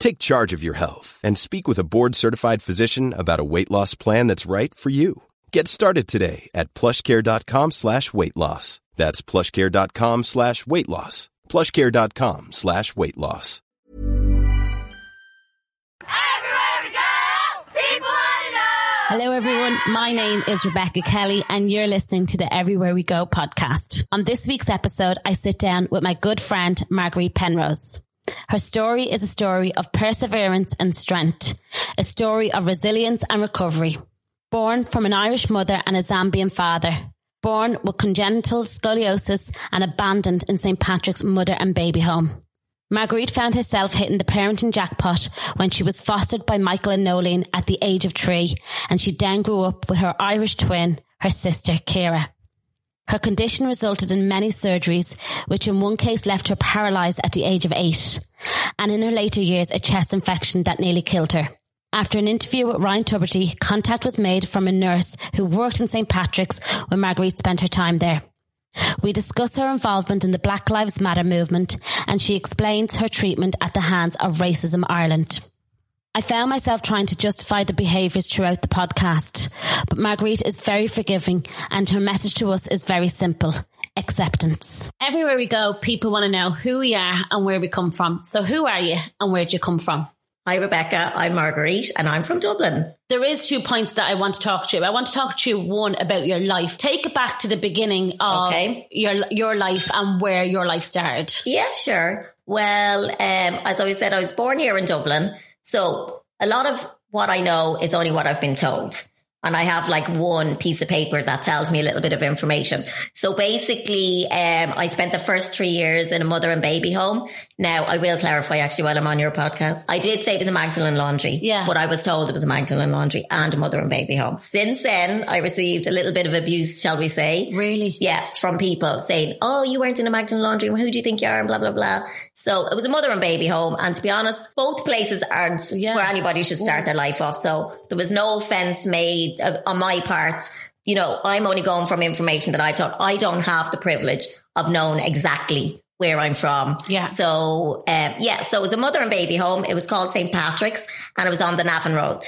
Take charge of your health and speak with a board-certified physician about a weight loss plan that's right for you. Get started today at plushcare.com slash weight loss. That's plushcare.com slash weight loss. plushcare.com slash weight loss. Everywhere we go, people want to know. Hello, everyone. My name is Rebecca Kelly, and you're listening to the Everywhere We Go podcast. On this week's episode, I sit down with my good friend, Marguerite Penrose. Her story is a story of perseverance and strength, a story of resilience and recovery. Born from an Irish mother and a Zambian father, born with congenital scoliosis and abandoned in St. Patrick's mother and baby home. Marguerite found herself hitting the parenting jackpot when she was fostered by Michael and Nolene at the age of three, and she then grew up with her Irish twin, her sister, Kira. Her condition resulted in many surgeries, which in one case left her paralysed at the age of eight, and in her later years, a chest infection that nearly killed her. After an interview with Ryan Tubridy, contact was made from a nurse who worked in St. Patrick's when Marguerite spent her time there. We discuss her involvement in the Black Lives Matter movement and she explains her treatment at the hands of Racism Ireland. I found myself trying to justify the behaviours throughout the podcast, but Marguerite is very forgiving and her message to us is very simple acceptance. Everywhere we go, people want to know who we are and where we come from. So, who are you and where do you come from? Hi, Rebecca. I'm Marguerite and I'm from Dublin. There is two points that I want to talk to you. I want to talk to you one about your life. Take it back to the beginning of Okay. your your life and where your life started. Yeah, sure. Well, um, as I said, I was born here in Dublin. So a lot of what I know is only what I've been told. And I have like one piece of paper that tells me a little bit of information. So basically, um, I spent the first three years in a mother and baby home. Now, I will clarify actually while I'm on your podcast. I did say it was a Magdalene Laundry. Yeah. But I was told it was a Magdalene Laundry and a mother and baby home. Since then, I received a little bit of abuse, shall we say. Really? Yeah, from people saying, "Oh, you weren't in a Magdalene Laundry. Who do you think you are?" And blah blah blah. So it was a mother and baby home, and to be honest, both places aren't Yeah. where anybody should start their life off. So there was no offense made uh, on my part. You know, I'm only going from information that I've taught. I don't have the privilege of knowing exactly where I'm from. Yeah. So um, yeah, so it was a mother and baby home. It was called St Patrick's, and it was on the Navan Road.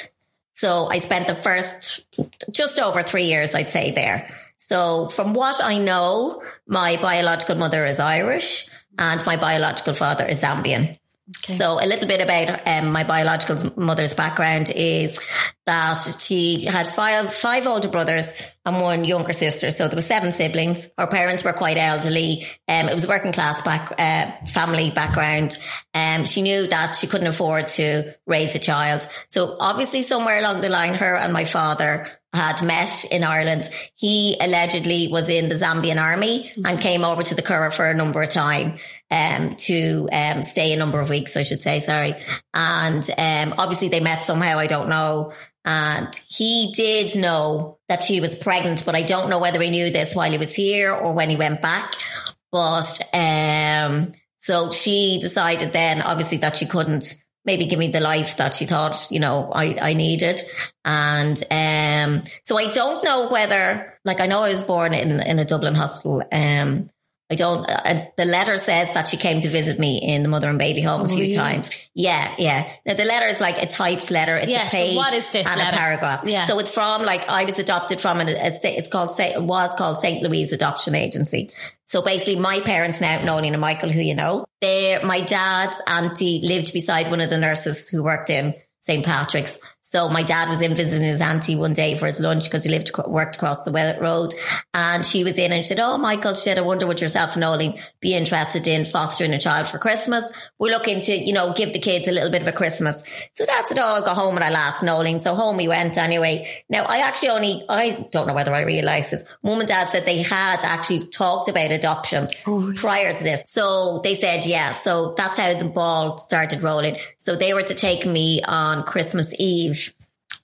So I spent the first just over three years, I'd say there. So from what I know, my biological mother is Irish and my biological father is Zambian. So a little bit about um, my biological mother's background is that she had five five older brothers and one younger sister. So there were seven siblings. Her parents were quite elderly. Um, it was a working class back uh, family background. Um, she knew that she couldn't afford to raise a child. So obviously somewhere along the line, her and my father had met in Ireland. He allegedly was in the Zambian army and came over to the Curragh for a number of time um, to um, stay a number of weeks, I should say, sorry. And um, obviously they met somehow, I don't know. And he did know that she was pregnant, but I don't know whether he knew this while he was here or when he went back. But um, so she decided then, obviously, that she couldn't maybe give me the life that she thought, you know, I, I needed. And um, so I don't know whether, like, I know I was born in, in a Dublin hospital. Um, I don't, uh, the letter says that she came to visit me in the mother and baby home a few really? times. Yeah, yeah. Now the letter is like a typed letter. It's Yeah, a so page what is this and letter? a paragraph. Yeah. So it's from like, I was adopted from an, a, it's called, it was called St. Louise Adoption Agency. So basically my parents now, Nolene and Michael, who you know, they're, my dad's auntie lived beside one of the nurses who worked in St. Patrick's. So my dad was in visiting his auntie one day for his lunch because he lived, worked across the road. And she was in and she said, Oh, Michael, she said, I wonder would yourself and Oling be interested in fostering a child for Christmas? We're looking to, you know, give the kids a little bit of a Christmas. So dad said, Oh, I'll go home and I'll ask Nolene. So home we went anyway. Now I actually only, I don't know whether I realized this. Mum and dad said they had actually talked about adoption oh, prior to this. So they said, yeah. So that's how the ball started rolling. So they were to take me on Christmas Eve.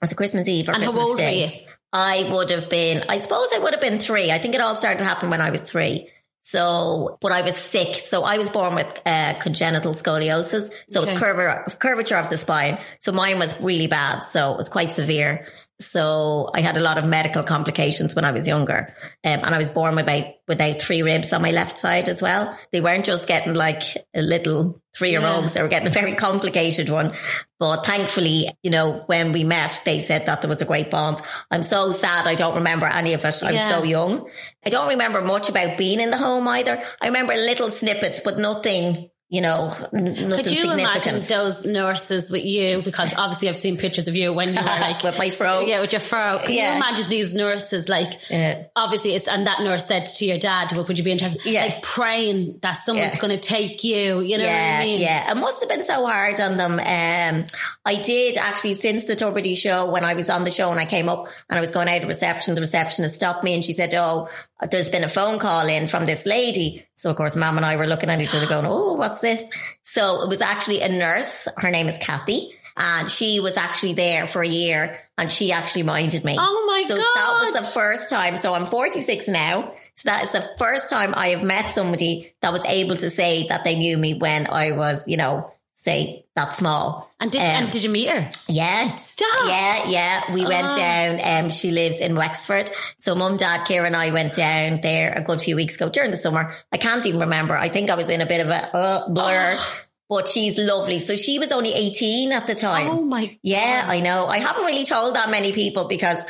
Was it Christmas Eve or and Christmas how old Day? Were you? I would have been, I suppose I would have been three. I think it all started to happen when I was three. So, but I was sick. So I was born with uh, congenital scoliosis. So okay. it's curvature, curvature of the spine. So mine was really bad. So it was quite severe. So I had a lot of medical complications when I was younger. Um, and I was born without, without three ribs on my left side as well. They weren't just getting like a little three year olds. Yeah. They were getting a very complicated one. But thankfully, you know, when we met, they said that there was a great bond. I'm so sad. I don't remember any of it. I'm yeah. so young. I don't remember much about being in the home either. I remember little snippets, but nothing you know, Could you imagine those nurses with you? Because obviously I've seen pictures of you when you were like with my fro. Yeah, with your fro. Can yeah. you imagine these nurses like yeah. obviously it's and that nurse said to your dad, well, would you be interested? Yeah. Like praying that someone's yeah. gonna take you, you know yeah, I mean? Yeah. It must have been so hard on them. Um I did actually since the Tubridy show when I was on the show and I came up and I was going out of reception, the receptionist stopped me and she said, Oh, there's been a phone call in from this lady. So of course, mom and I were looking at each other going, Oh, what's this? So it was actually a nurse. Her name is Kathy. And she was actually there for a year and she actually minded me. Oh my so God. So that was the first time. So I'm 46 now. So that is the first time I have met somebody that was able to say that they knew me when I was, you know, say that small. And did um, and did you meet her? Yeah. Stop. Yeah, yeah. We went oh. down. Um, she lives in Wexford. So mum, dad, Kira and I went down there a good few weeks ago during the summer. I can't even remember. I think I was in a bit of a uh, blur. Oh. But she's lovely. So she was only 18 at the time. Oh my God. Yeah, I know. I haven't really told that many people because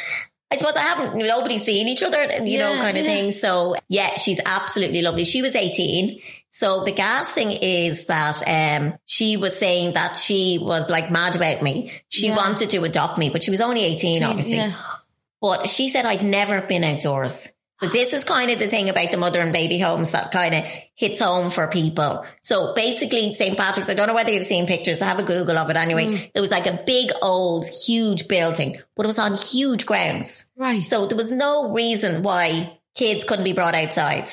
I suppose I haven't, nobody's seen each other, you yeah, know, kind of yeah. thing. So yeah, she's absolutely lovely. She was 18. So the gas thing is that um, she was saying that she was like mad about me. She yeah. wanted to adopt me, but she was only 18, obviously. Yeah. But she said I'd never been outdoors. So this is kind of the thing about the mother and baby homes that kind of hits home for people. So basically St. Patrick's, I don't know whether you've seen pictures. I have a Google of it anyway. Mm. It was like a big old huge building, but it was on huge grounds. Right. So there was no reason why kids couldn't be brought outside.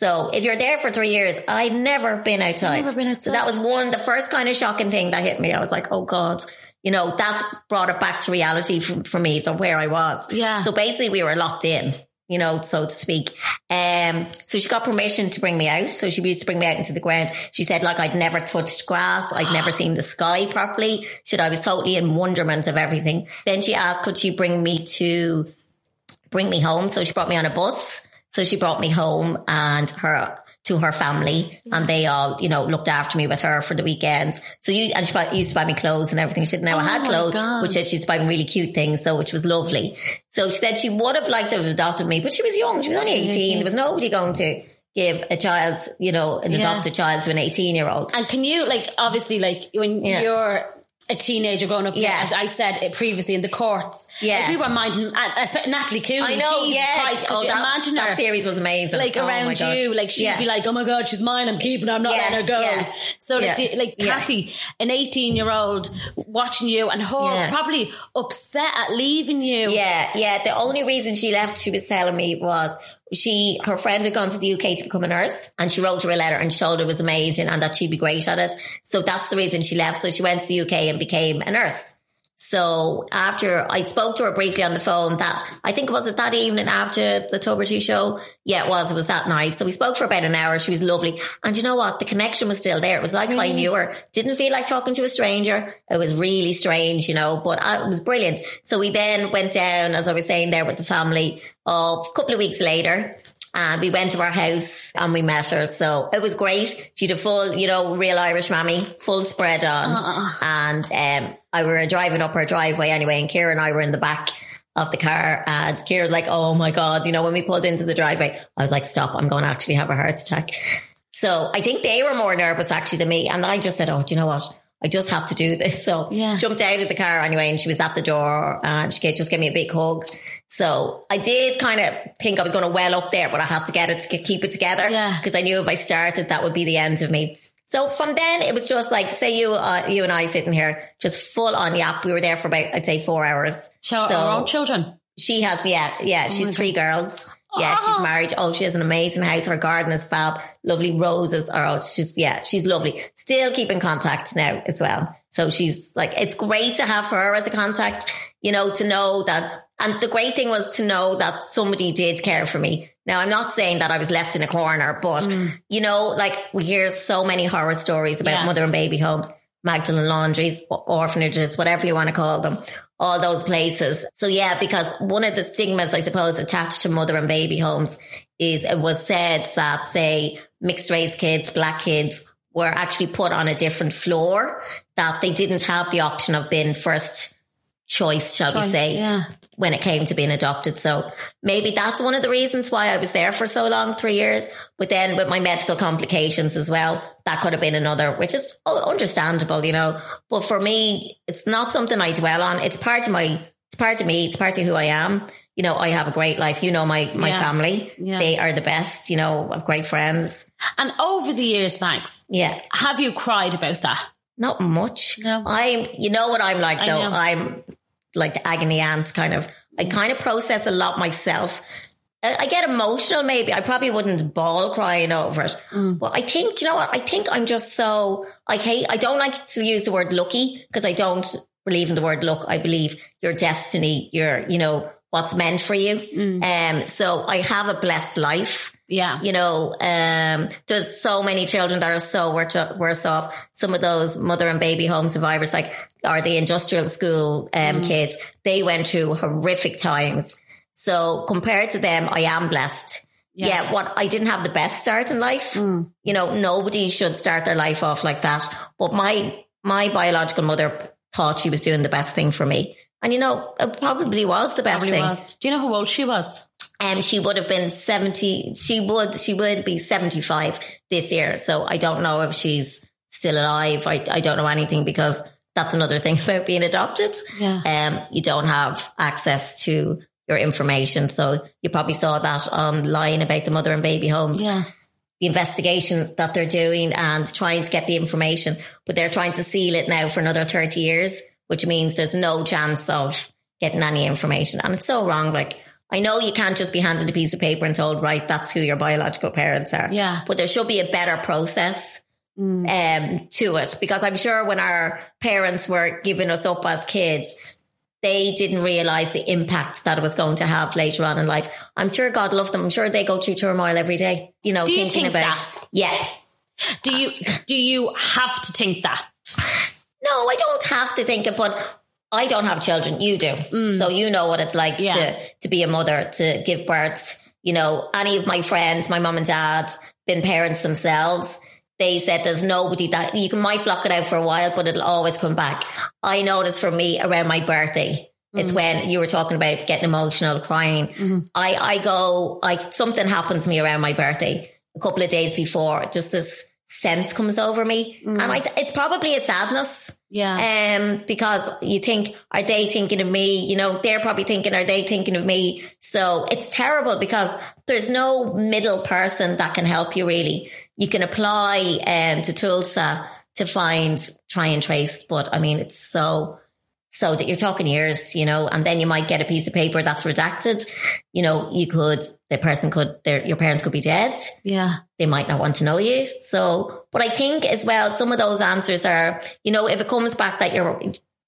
So if you're there for three years, I'd never been outside. Never been outside. So that was one, the first kind of shocking thing that hit me. I was like, oh God, you know, that brought it back to reality for, for me from where I was. Yeah. So basically we were locked in, you know, so to speak. Um, so she got permission to bring me out. So she used to bring me out into the grounds. She said like I'd never touched grass. I'd never seen the sky properly. She said I was totally in wonderment of everything. Then she asked, could she bring me to bring me home? So she brought me on a bus. So she brought me home and her to her family and they all, you know, looked after me with her for the weekends. So you, and she bought, used to buy me clothes and everything. She didn't know oh I had oh clothes, God. which she used to buy me really cute things. So, which was lovely. So she said she would have liked to have adopted me, but she was young. She was only 18. There was nobody going to give a child, you know, an yeah. adopted child to an 18 year old. And can you, like, obviously, like, when yeah. you're a teenager growing up, yeah. as I said it previously in the courts. Yeah. Like we were minding, uh, Natalie Cooney. I know, Jesus yeah. Christ, could oh, you that, imagine that her? series was amazing. Like oh around you, like she'd yeah. be like, oh my God, she's mine, I'm keeping her, I'm not yeah, letting her go. Yeah. So like, like Kathy, an 18 year old watching you and her probably upset at leaving you. Yeah, yeah. The only reason she left, she was telling me was she, her friend had gone to the UK to become a nurse and she wrote her a letter and told her it was amazing and that she'd be great at it. So that's the reason she left. So she went to the UK and became a nurse. So after I spoke to her briefly on the phone that I think was it that evening after the Tubridy show? Yeah, it was. It was that night. So we spoke for about an hour. She was lovely. And you know what? The connection was still there. It was like really? I knew her. Didn't feel like talking to a stranger. It was really strange, you know, but uh, it was brilliant. So we then went down, as I was saying there with the family, of a couple of weeks later and we went to our house and we met her. So it was great. She had a full, you know, real Irish mammy, full spread on. Uh-uh. And um, I were driving up our driveway anyway, and Kira and I were in the back of the car. And Kira's like, oh my God, you know, when we pulled into the driveway, I was like, stop, I'm going to actually have a heart attack. So I think they were more nervous actually than me. And I just said, oh, do you know what? I just have to do this. So Yeah. jumped out of the car anyway, and she was at the door, and she just gave me a big hug. So I did kind of think I was going to well up there, but I had to get it to keep it together. Yeah. Because I knew if I started, that would be the end of me. So from then, it was just like, say you, uh, you and I sitting here, just full on yap. We were there for about, I'd say four hours. So, So- our own children. She has, yeah, yeah, she's three girls. Yeah, Oh. she's married. Oh, she has an amazing house. Her garden is fab. Lovely roses. Oh, she's, yeah, she's lovely. Still keep in contact now as well. So she's like, it's great to have her as a contact, you know, to know that. And the great thing was to know that somebody did care for me. Now, I'm not saying that I was left in a corner, but mm. you know, like we hear so many horror stories about Yeah. mother and baby homes, Magdalene laundries, orphanages, whatever you want to call them, all those places. So yeah, because one of the stigmas, I suppose, attached to mother and baby homes is it was said that say mixed race kids, black kids were actually put on a different floor, that they didn't have the option of being first choice, shall we say yeah. When it came to being adopted. So maybe that's one of the reasons why I was there for so long, three years. But then with my medical complications as well, that could have been another, which is understandable, you know. But for me, it's not something I dwell on. It's part of my, it's part of me. It's part of who I am. You know, I have a great life. You know, my, my Yeah. family, Yeah. they are the best. You know, I've great friends. And over the years, Max, Yeah. have you cried about that? Not much. No. I'm, you know what I'm like I though? know. I'm like the agony aunt kind of. I kind of process a lot myself. I I get emotional maybe. I probably wouldn't bawl crying over it. Mm. But I think, you know what? I think I'm just so, I hate, I don't like to use the word lucky because I don't believe in the word luck. I believe your destiny, your, you know, what's meant for you. Mm. Um, so I have a blessed life Yeah. you know, um, there's so many children that are so worse, worse off. Some of those mother and baby home survivors, like, are the industrial school um, kids, they went through horrific times. So compared to them, I am blessed. Yeah. what I didn't have the best start in life. You know, nobody should start their life off like that. But my my biological mother thought she was doing the best thing for me. And you know, it probably was the best Probably thing. was. Do you know how old she was? Um, she would have been 70, she would, she would be 75 this year. So I don't know if she's still alive. I, I don't know anything because that's another thing about being adopted. Yeah. Um, you don't have access to your information. So you probably saw that online about the mother and baby homes Yeah. the investigation that they're doing and trying to get the information, but they're trying to seal it now for another 30 years, which means there's no chance of getting any information. And it's so wrong. Like, I know you can't just be handed a piece of paper and told, right, that's who your biological parents are. Yeah. But there should be a better process um, to it because I'm sure when our parents were giving us up as kids, they didn't realize the impact that it was going to have later on in life. I'm sure God loved them. I'm sure they go through turmoil every day, you know, you thinking think about, that? yeah. Do you do you have to think that? No, I don't have to think it, but I don't have children. You do. So you know what it's like Mm. Yeah. to, to be a mother, to give birth. You know, any of my friends, my mom and dad, been parents themselves. They said there's nobody that you can might block it out for a while, but it'll always come back. I noticed for me around my birthday. Mm. It's when you were talking about getting emotional, crying. Mm-hmm. I, I go, like something happens to me around my birthday a couple of days before, just this sense comes over me. Mm. And I, it's probably a sadness. Yeah. Um, because you think, are they thinking of me? You know, they're probably thinking, are they thinking of me? So it's terrible because there's no middle person that can help you really. You can apply um, to Tusla to find, try and trace, but I mean, it's so, so that you're talking years, you know, and then you might get a piece of paper that's redacted. You know, you could, the person could, their, your parents could be dead yeah. they might not want to know you. So, but I think as well, some of those answers are, you know, if it comes back that you're,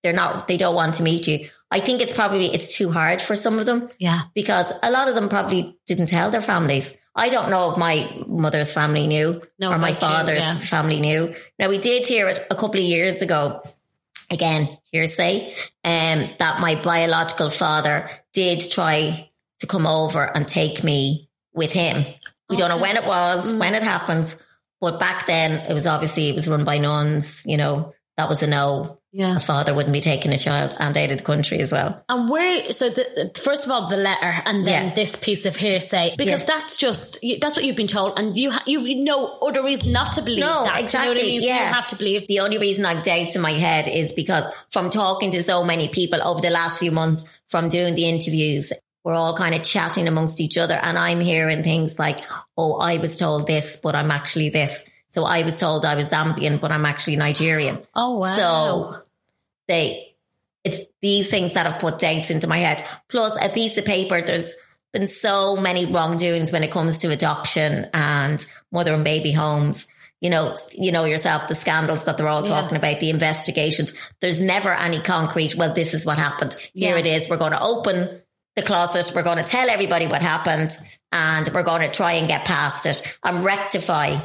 they're not, they don't want to meet you. I think it's probably, it's too hard for some of them Yeah. because a lot of them probably didn't tell their families. I don't know if my mother's family knew No, or my about you, father's yeah. family knew. Now we did hear it a couple of years ago. Again, hearsay, um, that my biological father did try to come over and take me with him. We don't know when it was, Mm. when it happened, but back then it was obviously it was run by nuns, you know, that was a no. Yeah. A father wouldn't be taking a child and out of the country as well. And where, so the, first of all, the letter and then Yeah. this piece of hearsay, because Yeah. that's just, that's what you've been told and you, ha- you've no other reason not to believe No, that. Exactly. You know what I mean? So yeah. you have to believe. The only reason I've doubts in my head is because from talking to so many people over the last few months, from doing the interviews, we're all kind of chatting amongst each other, and I'm hearing things like, "Oh, I was told this, but I'm actually this." So I was told I was Zambian, but I'm actually Nigerian. Oh, wow. So they, it's these things that have put dates into my head. Plus a piece of paper. There's been so many wrongdoings when it comes to adoption and mother and baby homes. You know, you know yourself, the scandals that they're all talking about, the investigations. There's never any concrete, well, this is what happened. Here Yeah. it is. We're going to open the closet. We're going to tell everybody what happened and we're going to try and get past it and rectify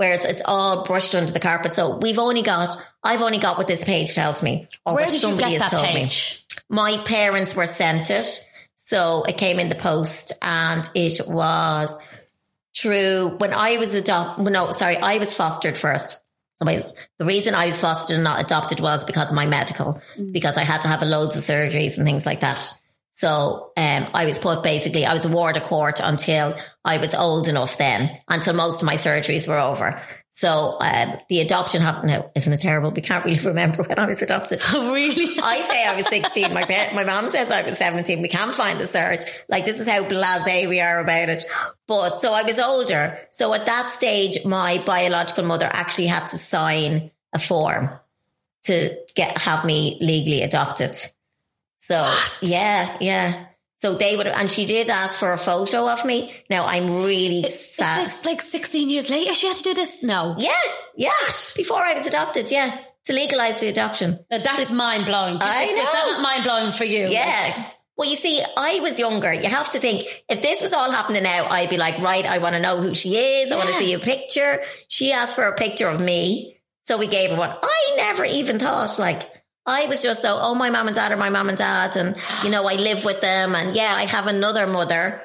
whereas it's all brushed under the carpet. So we've only got, I've only got what this page tells me or Where what did you somebody get has that told me. page? My parents were sent it. So it came in the post and it was true when I was adopted. No, sorry, I was fostered first. So the reason I was fostered and not adopted was because of my medical, mm. because I had to have loads of surgeries and things like that. So um, I was put basically, I was a ward of court until I was old enough then, until most of my surgeries were over. So um, the adoption happened. Now, isn't it terrible? We can't really remember when I was adopted. Oh, really? I say I was 16. My parent, my mom says I was 17. We can't find the cert. Like this is how blasé we are about it. But so I was older. So at that stage, my biological mother actually had to sign a form to get, have me legally adopted. So yeah, yeah. So they would, and she did ask for a photo of me. Now I'm really Is sad. this like 16 years later she had to do this? No. yeah, yeah. Before I was adopted, yeah. To legalize the adoption. No, that's mind blowing. I Is that know. not mind blowing for you? Yeah. Well, you see, I was younger. You have to think if this was all happening now, I'd be like, right, I want to know who she is. I want to see a picture. She asked for a picture of me. So we gave her one. I never even thought like, I was just so, oh, my mom and dad are my mom and dad. And, you know, I live with them. And yeah, I have another mother,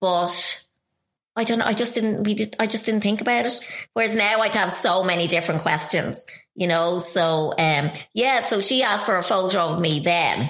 but I don't know. I just didn't, we did, I just didn't think about it. Whereas now I'd have so many different questions, you know? So, um, yeah, so she asked for a photo of me then.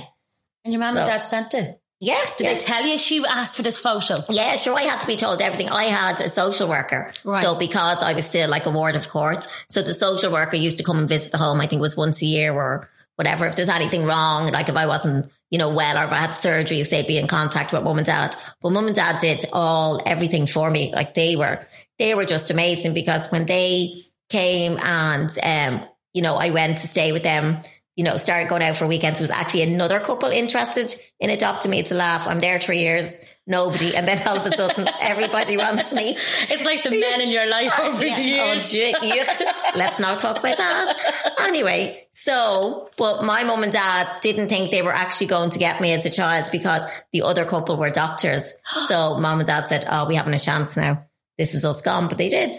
And your mum and dad sent it. Yeah. Did yeah. they tell you she asked for this photo? Yeah, sure. I had to be told everything. I had a social worker. Right. So because I was still like a ward of court. So the social worker used to come and visit the home. I think it was once a year or whatever. If there's anything wrong, like if I wasn't, you know, well or if I had surgeries, they'd be in contact with mum and dad. But mum and dad did all, everything for me. Like they were, they were just amazing because when they came and, um, you know, I went to stay with them, you know, started going out for weekends. There was actually another couple interested in adopting me. It's a laugh. I'm there three years, nobody. And then all of a sudden, everybody wants me. It's like the men in your life over Yeah. the Oh, years. gee, yeah. Let's not talk about that. Anyway, so, but my mum and dad didn't think they were actually going to get me as a child because the other couple were doctors. So mum and dad said, oh, we haven't a chance now. This is us gone. But they did.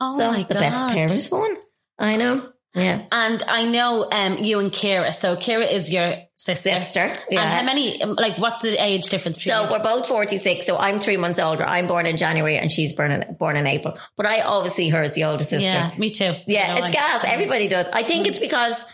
Oh so my the God. best parents won. I know. Yeah. And I know um, you and Kira. So Kira is your sister. Sister, yeah. And how many, um, like, what's the age difference between So you? we're both 46. So I'm three months older. I'm born in January and she's born in, born in April. But I always see her as the older sister. Yeah, me too. Yeah, You know, it's I- gas. Everybody does. I think it's because,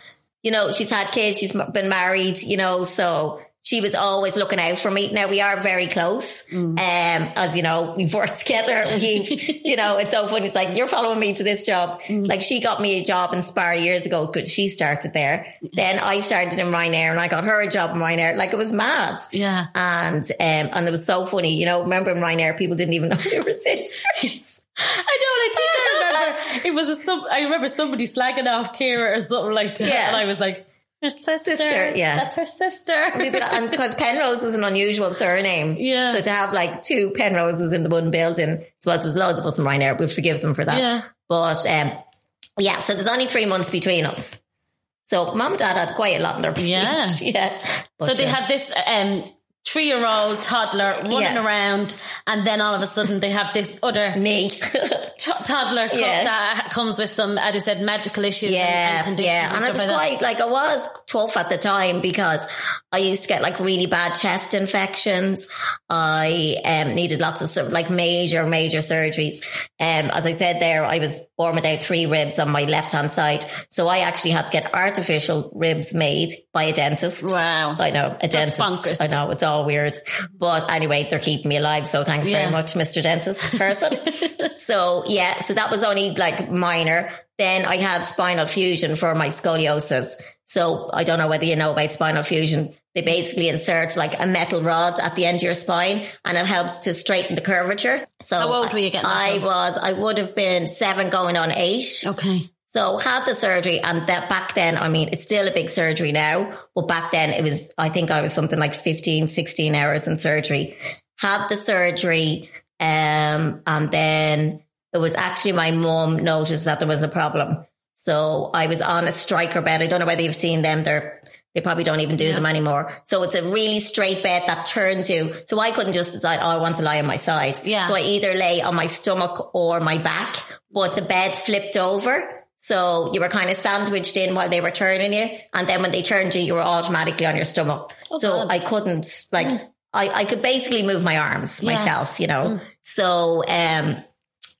you know, she's had kids, she's been married, you know, so she was always looking out for me. Now we are very close. Um, as you know, we've worked together. We, you know, it's so funny. It's like, you're following me to this job. Like she got me a job in Spar years ago because she started there. Then I started in Ryanair and I got her a job in Ryanair. Like it was mad. Yeah. And, um, and it was so funny. You know, remember in Ryanair, people didn't even know they were sisters. I know, and I think I remember it was a some. I remember somebody slagging off Kira or something like that, Yeah. and I was like, "Her sister, Sister, yeah. that's her sister." because Penrose is an unusual surname. Yeah. So to have like two Penroses in the one building, so there's loads of us in Ryanair. We'll forgive them for that. Yeah. But um, yeah, so there's only three months between us. So mom and dad had quite a lot in their. Yeah. yeah. so they uh, had this um, three-year-old toddler running Yeah. around, and then all of a sudden they have this other me. t- toddler Yeah. that comes with some, as I said, medical issues and, Yeah, and conditions yeah, and and stuff was like that. quite like it was tough at the time because I used to get like really bad chest infections. I um, needed lots of like major, major surgeries. Um, as I said there, I was born without three ribs on my left hand side. So I actually had to get artificial ribs made by a dentist. Wow. I know, a That's dentist. bonkers. I know, it's all weird. But anyway, they're keeping me alive. So thanks Yeah. very much, Mr. Dentist person. so yeah, so that was only like minor. Then I had spinal fusion for my scoliosis. So I don't know whether you know about spinal fusion. They basically insert like a metal rod at the end of your spine and it helps to straighten the curvature. So How old were you getting I was, I would have been seven going on eight. Okay. So had the surgery and that back then, I mean, it's still a big surgery now, but back then it was, I think I was something like 15, 16 hours in surgery. Had the surgery, um, and then it was actually my mum noticed that there was a problem. So I was on a Stryker bed. I don't know whether you've seen them. They're, they probably don't even do them anymore. So it's a really straight bed that turns you. So I couldn't just decide, oh, I want to lie on my side. Yeah. So I either lay on my stomach or my back, but the bed flipped over. So you were kind of sandwiched in while they were turning you. And then when they turned you, you were automatically on your stomach. so God. I couldn't like, I, I could basically move my arms myself, you know. So, um,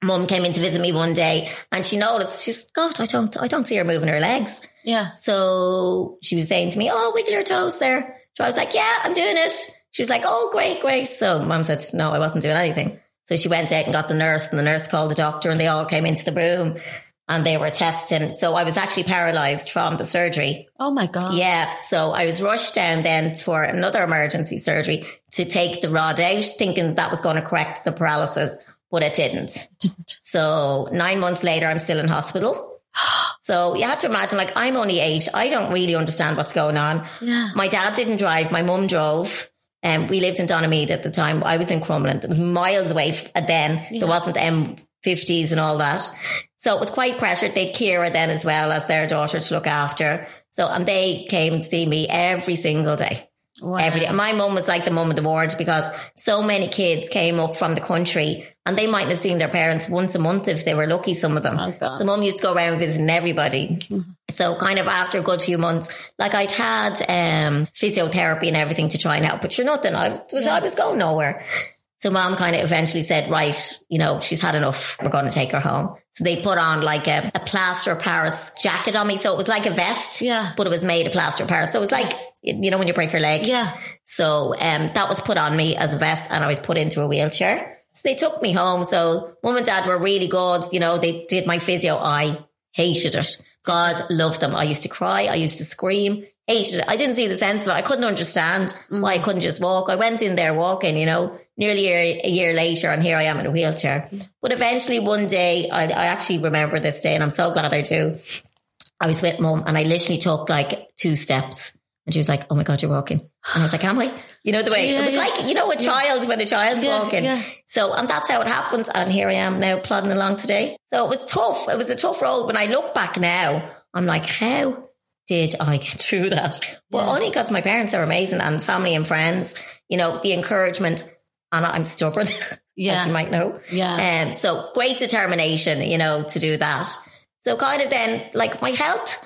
mum came in to visit me one day and she noticed, she's, God, I don't, I don't see her moving her legs. Yeah. So she was saying to me, Oh, wiggle your toes there. So I was like, Yeah, I'm doing it. She was like, Oh, great, great. So mom said, No, I wasn't doing anything. So she went out and got the nurse and the nurse called the doctor and they all came into the room and they were testing. So I was actually paralyzed from the surgery. Oh my God. Yeah. So I was rushed down then for another emergency surgery to take the rod out, thinking that was going to correct the paralysis, but it didn't. So nine months later, I'm still in hospital. So you have to imagine, like, I'm only eight. I don't really understand what's going on. Yeah. My dad didn't drive. My mum drove. And we lived in Donaghmede at the time. I was in Crumlin. It was miles away f- uh, then. There wasn't M50s and all that. So it was quite pressured. They'd Kira then as well as their daughter to look after. So, and they came to see me every single day. Wow. Every day. My mum was like the mum of the ward because so many kids came up from the country and they mightn't have seen their parents once a month if they were lucky, some of them. Oh, so mum used to go around visiting everybody. So kind of after a good few months, like I'd had um, physiotherapy and everything to try and help, but you're nothing. I was, I was going nowhere. So mom kind of eventually said, right, you know, she's had enough. We're going to take her home. So they put on like a, a plaster Paris jacket on me. So it was like a vest, Yeah. but it was made of plaster Paris. So it was like, you know, when you break your leg. Yeah. So um, that was put on me as a vest and I was put into a wheelchair. So they took me home. So mum and dad were really good. You know, they did my physio. I hated it. God loved them. I used to cry. I used to scream. Hated it. I didn't see the sense of it. I couldn't understand mm. why I couldn't just walk. I went in there walking, you know, nearly a, year later and here I am in a wheelchair. But eventually one day, I, I actually remember this day and I'm so glad I do. I was with mum and I literally took like two steps and she was like, Oh my God, you're walking. And I was like, Am I? You know, the way Yeah, it was yeah. like, you know, a child when a child's Yeah, walking. yeah. So, and that's how it happens. And here I am now plodding along today. So it was tough. It was a tough road. When I look back now, I'm like, how did I get through that? Well, only because my parents are amazing and family and friends, you know, the encouragement and I'm stubborn, Yeah. as you might know. Yeah. Um, so great determination, you know, to do that. So kind of then like my health,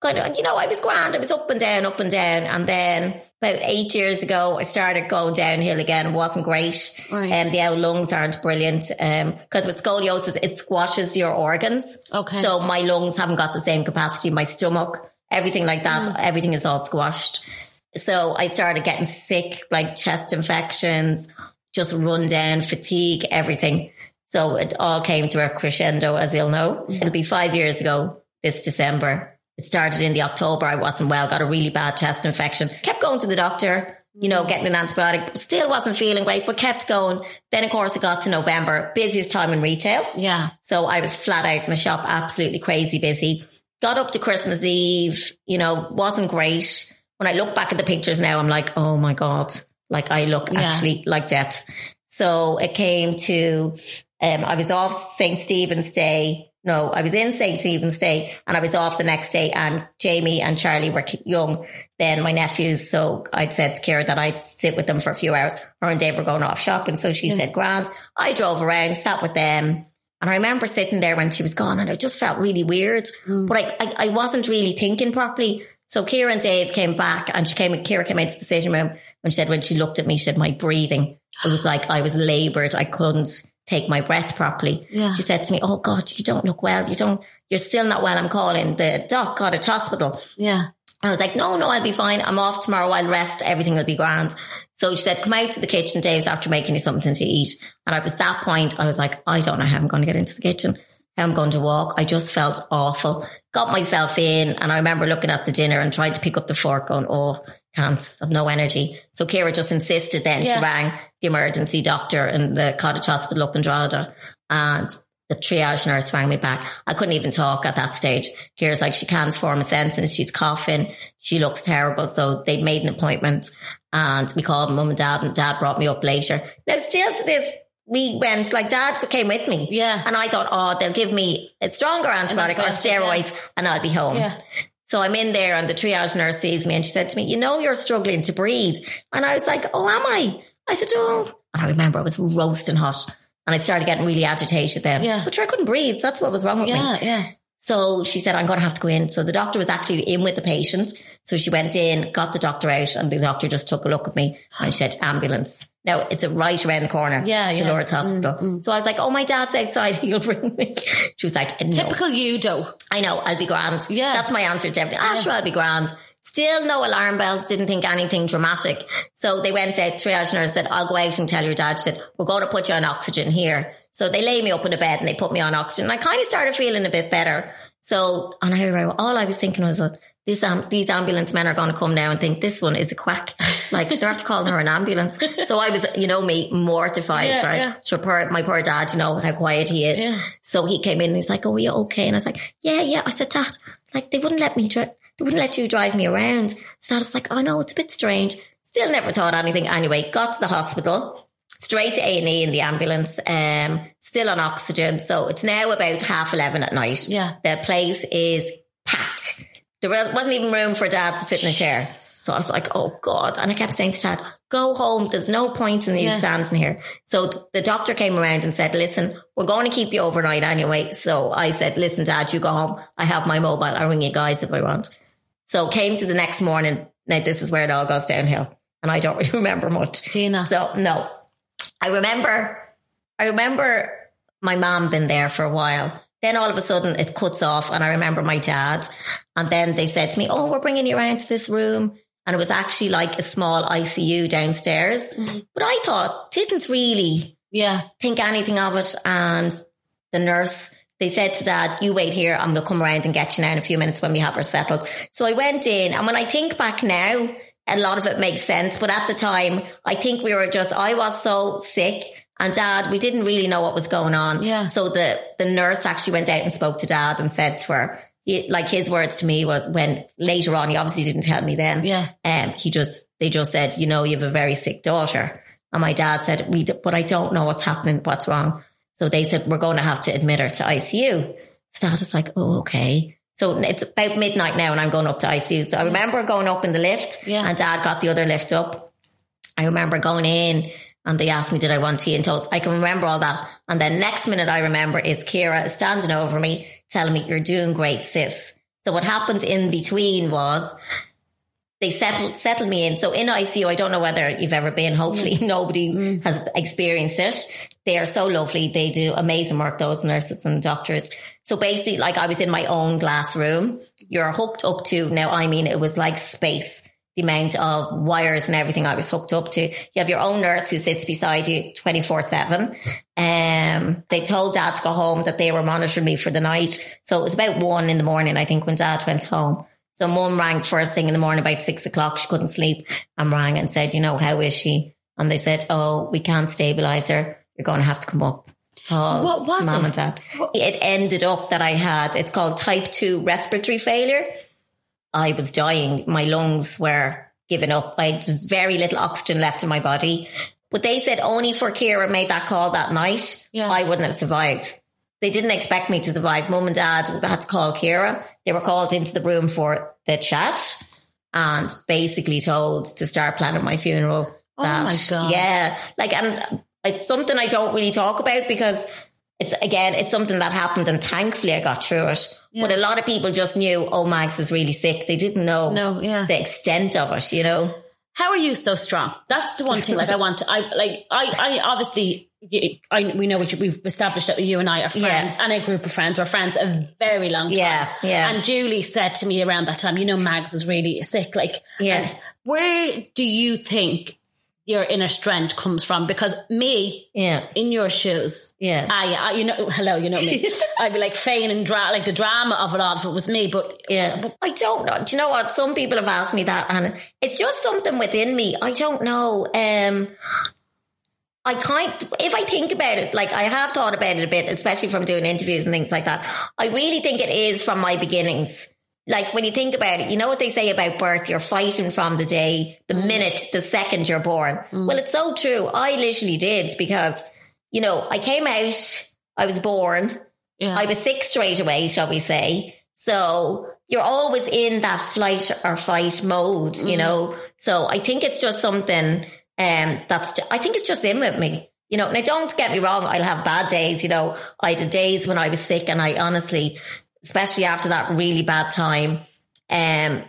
kind of, you know, I was grand. I was up and down, up and down. And then about eight years ago, I started going downhill again. It wasn't great. Right. Um, the out lungs aren't brilliant. Um, cause with scoliosis, it squashes your organs. Okay. So my lungs haven't got the same capacity. My stomach, everything like that, Mm. everything is all squashed. So I started getting sick, like chest infections, just run down, fatigue, everything. So it all came to a crescendo, as you'll know. It'll be five years ago this December. It started in the October. I wasn't well, got a really bad chest infection. Kept going to the doctor, you know, getting an antibiotic. Still wasn't feeling great, but kept going. Then, of course, it got to November, busiest time in retail. Yeah. So I was flat out in the shop, absolutely crazy busy. Got up to Christmas Eve, you know, wasn't great. When I look back at the pictures now, I'm like, oh my God, like I look Yeah. actually like death. So it came to, um, I was off St. Stephen's Day. No, I was in St. Stephen's Day and I was off the next day and Jamie and Charlie were young. Then my nephews. So I'd said to Kira that I'd sit with them for a few hours. Her and Dave were going off shopping. So she said, Grant, I drove around, sat with them. And I remember sitting there when she was gone and I just felt really weird, mm. but I, I, I wasn't really thinking properly. So Kira and Dave came back and she came, Kira came into the sitting room and she said, when she looked at me, she said, my breathing, it was like I was labored. I couldn't take my breath properly. Yeah. She said to me, Oh God, you don't look well. You don't, you're still not well. I'm calling the doc, cottage hospital. Yeah. I was like, no, no, I'll be fine. I'm off tomorrow. I'll rest. Everything will be grand. So she said, come out to the kitchen, Dave's after making you something to eat. And at that point, I was like, I don't know how I'm going to get into the kitchen, how I'm going to walk. I just felt awful. Got myself in. And I remember looking at the dinner and trying to pick up the fork going, oh, can't, I've no energy. So Kira just insisted then. Yeah. She rang the emergency doctor in the cottage hospital up in Drogheda. And the triage nurse rang me back. I couldn't even talk at that stage. Kira's like, she can't form a sentence. She's coughing. She looks terrible. So they made an appointment and we called mum and dad and dad brought me up later. Now still to this, we went, like dad came with me. Yeah. And I thought, oh, they'll give me a stronger antibiotic or antibiotic, yeah. steroids and I'll be home. Yeah. So I'm in there and the triage nurse sees me and she said to me, you know, you're struggling to breathe. And I was like, oh, am I? I said, oh, and I remember I was roasting hot and I started getting really agitated then. Yeah. But sure, I couldn't breathe. That's what was wrong with me. Yeah. Yeah. So she said, I'm going to have to go in. So the doctor was actually in with the patient. So she went in, got the doctor out, and the doctor just took a look at me and she said, ambulance. Now it's a right around the corner. Yeah, The yeah. Mm, Lourdes Hospital. So I was like, oh, my dad's outside. He'll bring me. She was like, no. Typical you, though. I know, I'll be grand. Yeah. That's my answer to everything. Ah, sure, I'll be grand. Still no alarm bells, didn't think anything dramatic. So they went out, triage nurse said, I'll go out and tell your dad. She said, we're going to put you on oxygen here. So they lay me up in a bed and they put me on oxygen. And I kind of started feeling a bit better. So, and I, all I was thinking was, this, um, these ambulance men are going to come now and think this one is a quack. Like they're after calling her an ambulance. So I was, you know, me mortified, Yeah, right? yeah. So poor, my poor dad, you know, how quiet he is. Yeah. So he came in and he's like, Oh, are you okay? And I was like, Yeah, yeah. I said, Dad, like they wouldn't let me, dri- they wouldn't let you drive me around. So I was like, I know it's a bit strange. Still never thought anything. Anyway, got to the hospital, straight to A&E in the ambulance, um, still on oxygen. So it's now about half 11 at night. Yeah. The place is packed. There was- wasn't even room for dad to sit in a chair. So I was like, oh God. And I kept saying to dad, go home. There's no point in you Yeah. standing here. So the doctor came around and said, listen, we're going to keep you overnight anyway. So I said, listen, dad, you go home. I have my mobile. I'll ring you guys if I want. So came to the next morning. Now this is where it all goes downhill. And I don't really remember much. Tina. So no, I remember, I remember my mom been there for a while. Then all of a sudden it cuts off and I remember my dad. And then they said to me, Oh, we're bringing you around to this room. And it was actually like a small ICU downstairs. Mm-hmm. But I thought, didn't really Yeah. think anything of it. And the nurse, they said to dad, you wait here. I'm going to come around and get you now in a few minutes when we have her settled. So I went in and when I think back now, a lot of it makes sense. But at the time, I think we were just, I was so sick and dad, we didn't really know what was going on. Yeah. So the, the nurse actually went out and spoke to dad and said to her, he, like his words to me was when later on, he obviously didn't tell me then. Yeah. Um, he just, they just said, you know, you have a very sick daughter. And my dad said, we, d- but I don't know what's happening, what's wrong. So they said, we're going to have to admit her to ICU. So Dad was like, oh, okay. So it's about midnight now and I'm going up to ICU. So I remember going up in the lift Yeah. and dad got the other lift up. I remember going in and they asked me, did I want tea and toast? I can remember all that. And then next minute I remember is Kira standing over me telling me, you're doing great, sis. So what happened in between was they settled settled me in. So in ICU, I don't know whether you've ever been. Hopefully, mm. nobody mm. has experienced it. They are so lovely. They do amazing work. Those nurses and doctors. So basically, like I was in my own glass room. You're hooked up to now. I mean, it was like space. The amount of wires and everything I was hooked up to. You have your own nurse who sits beside you 24 seven. Um, they told dad to go home that they were monitoring me for the night. So it was about one in the morning, I think, when dad went home. So mum rang first thing in the morning about six o'clock. She couldn't sleep and rang and said, you know, how is she? And they said, oh, we can't stabilize her. You're going to have to come up. Oh, What was mum it? and dad. It ended up that I had, it's called type two respiratory failure. I was dying. My lungs were giving up. I had very little oxygen left in my body. But they said only for Kira made that call that night, Yeah. I wouldn't have survived. They didn't expect me to survive. Mum and dad had to call Kira. They were called into the room for the chat and basically told to start planning my funeral. Oh my God. Yeah. Like, and it's something I don't really talk about because it's again, it's something that happened and thankfully I got through it. But a lot of people just knew, oh, Max is really sick. They didn't know No, yeah. the extent of it, you know? How are you so strong? That's the one thing. Like I want to, I like, I, I obviously, I we know we've established that you and I are friends, Yeah. and a group of friends. We're friends a very long time. Yeah, yeah. And Julie said to me around that time, you know, Mags is really sick. Like, Yeah. where do you think your inner strength comes from? Because me, Yeah. in your shoes, Yeah. I, I you know, hello, you know me. I'd be like feigning dra- like the drama of it all if it was me, but Yeah. but I don't know. Do you know what? Some people have asked me that and it's just something within me. I don't know. Um, I can't, if I think about it, like I have thought about it a bit, especially from doing interviews and things like that. I really think it is from my beginnings. Like when you think about it, you know what they say about birth? You're fighting from the day, the mm. minute, the second you're born. Mm. Well, it's so true. I literally did because, you know, I came out, I was born, yeah. I was sick straight away, shall we say. So you're always in that flight or fight mode, you mm. know? So I think it's just something, um, that's, I think it's just in with me, you know? Now don't get me wrong. I'll have bad days, you know? I had days when I was sick and I honestly, especially after that really bad time, um,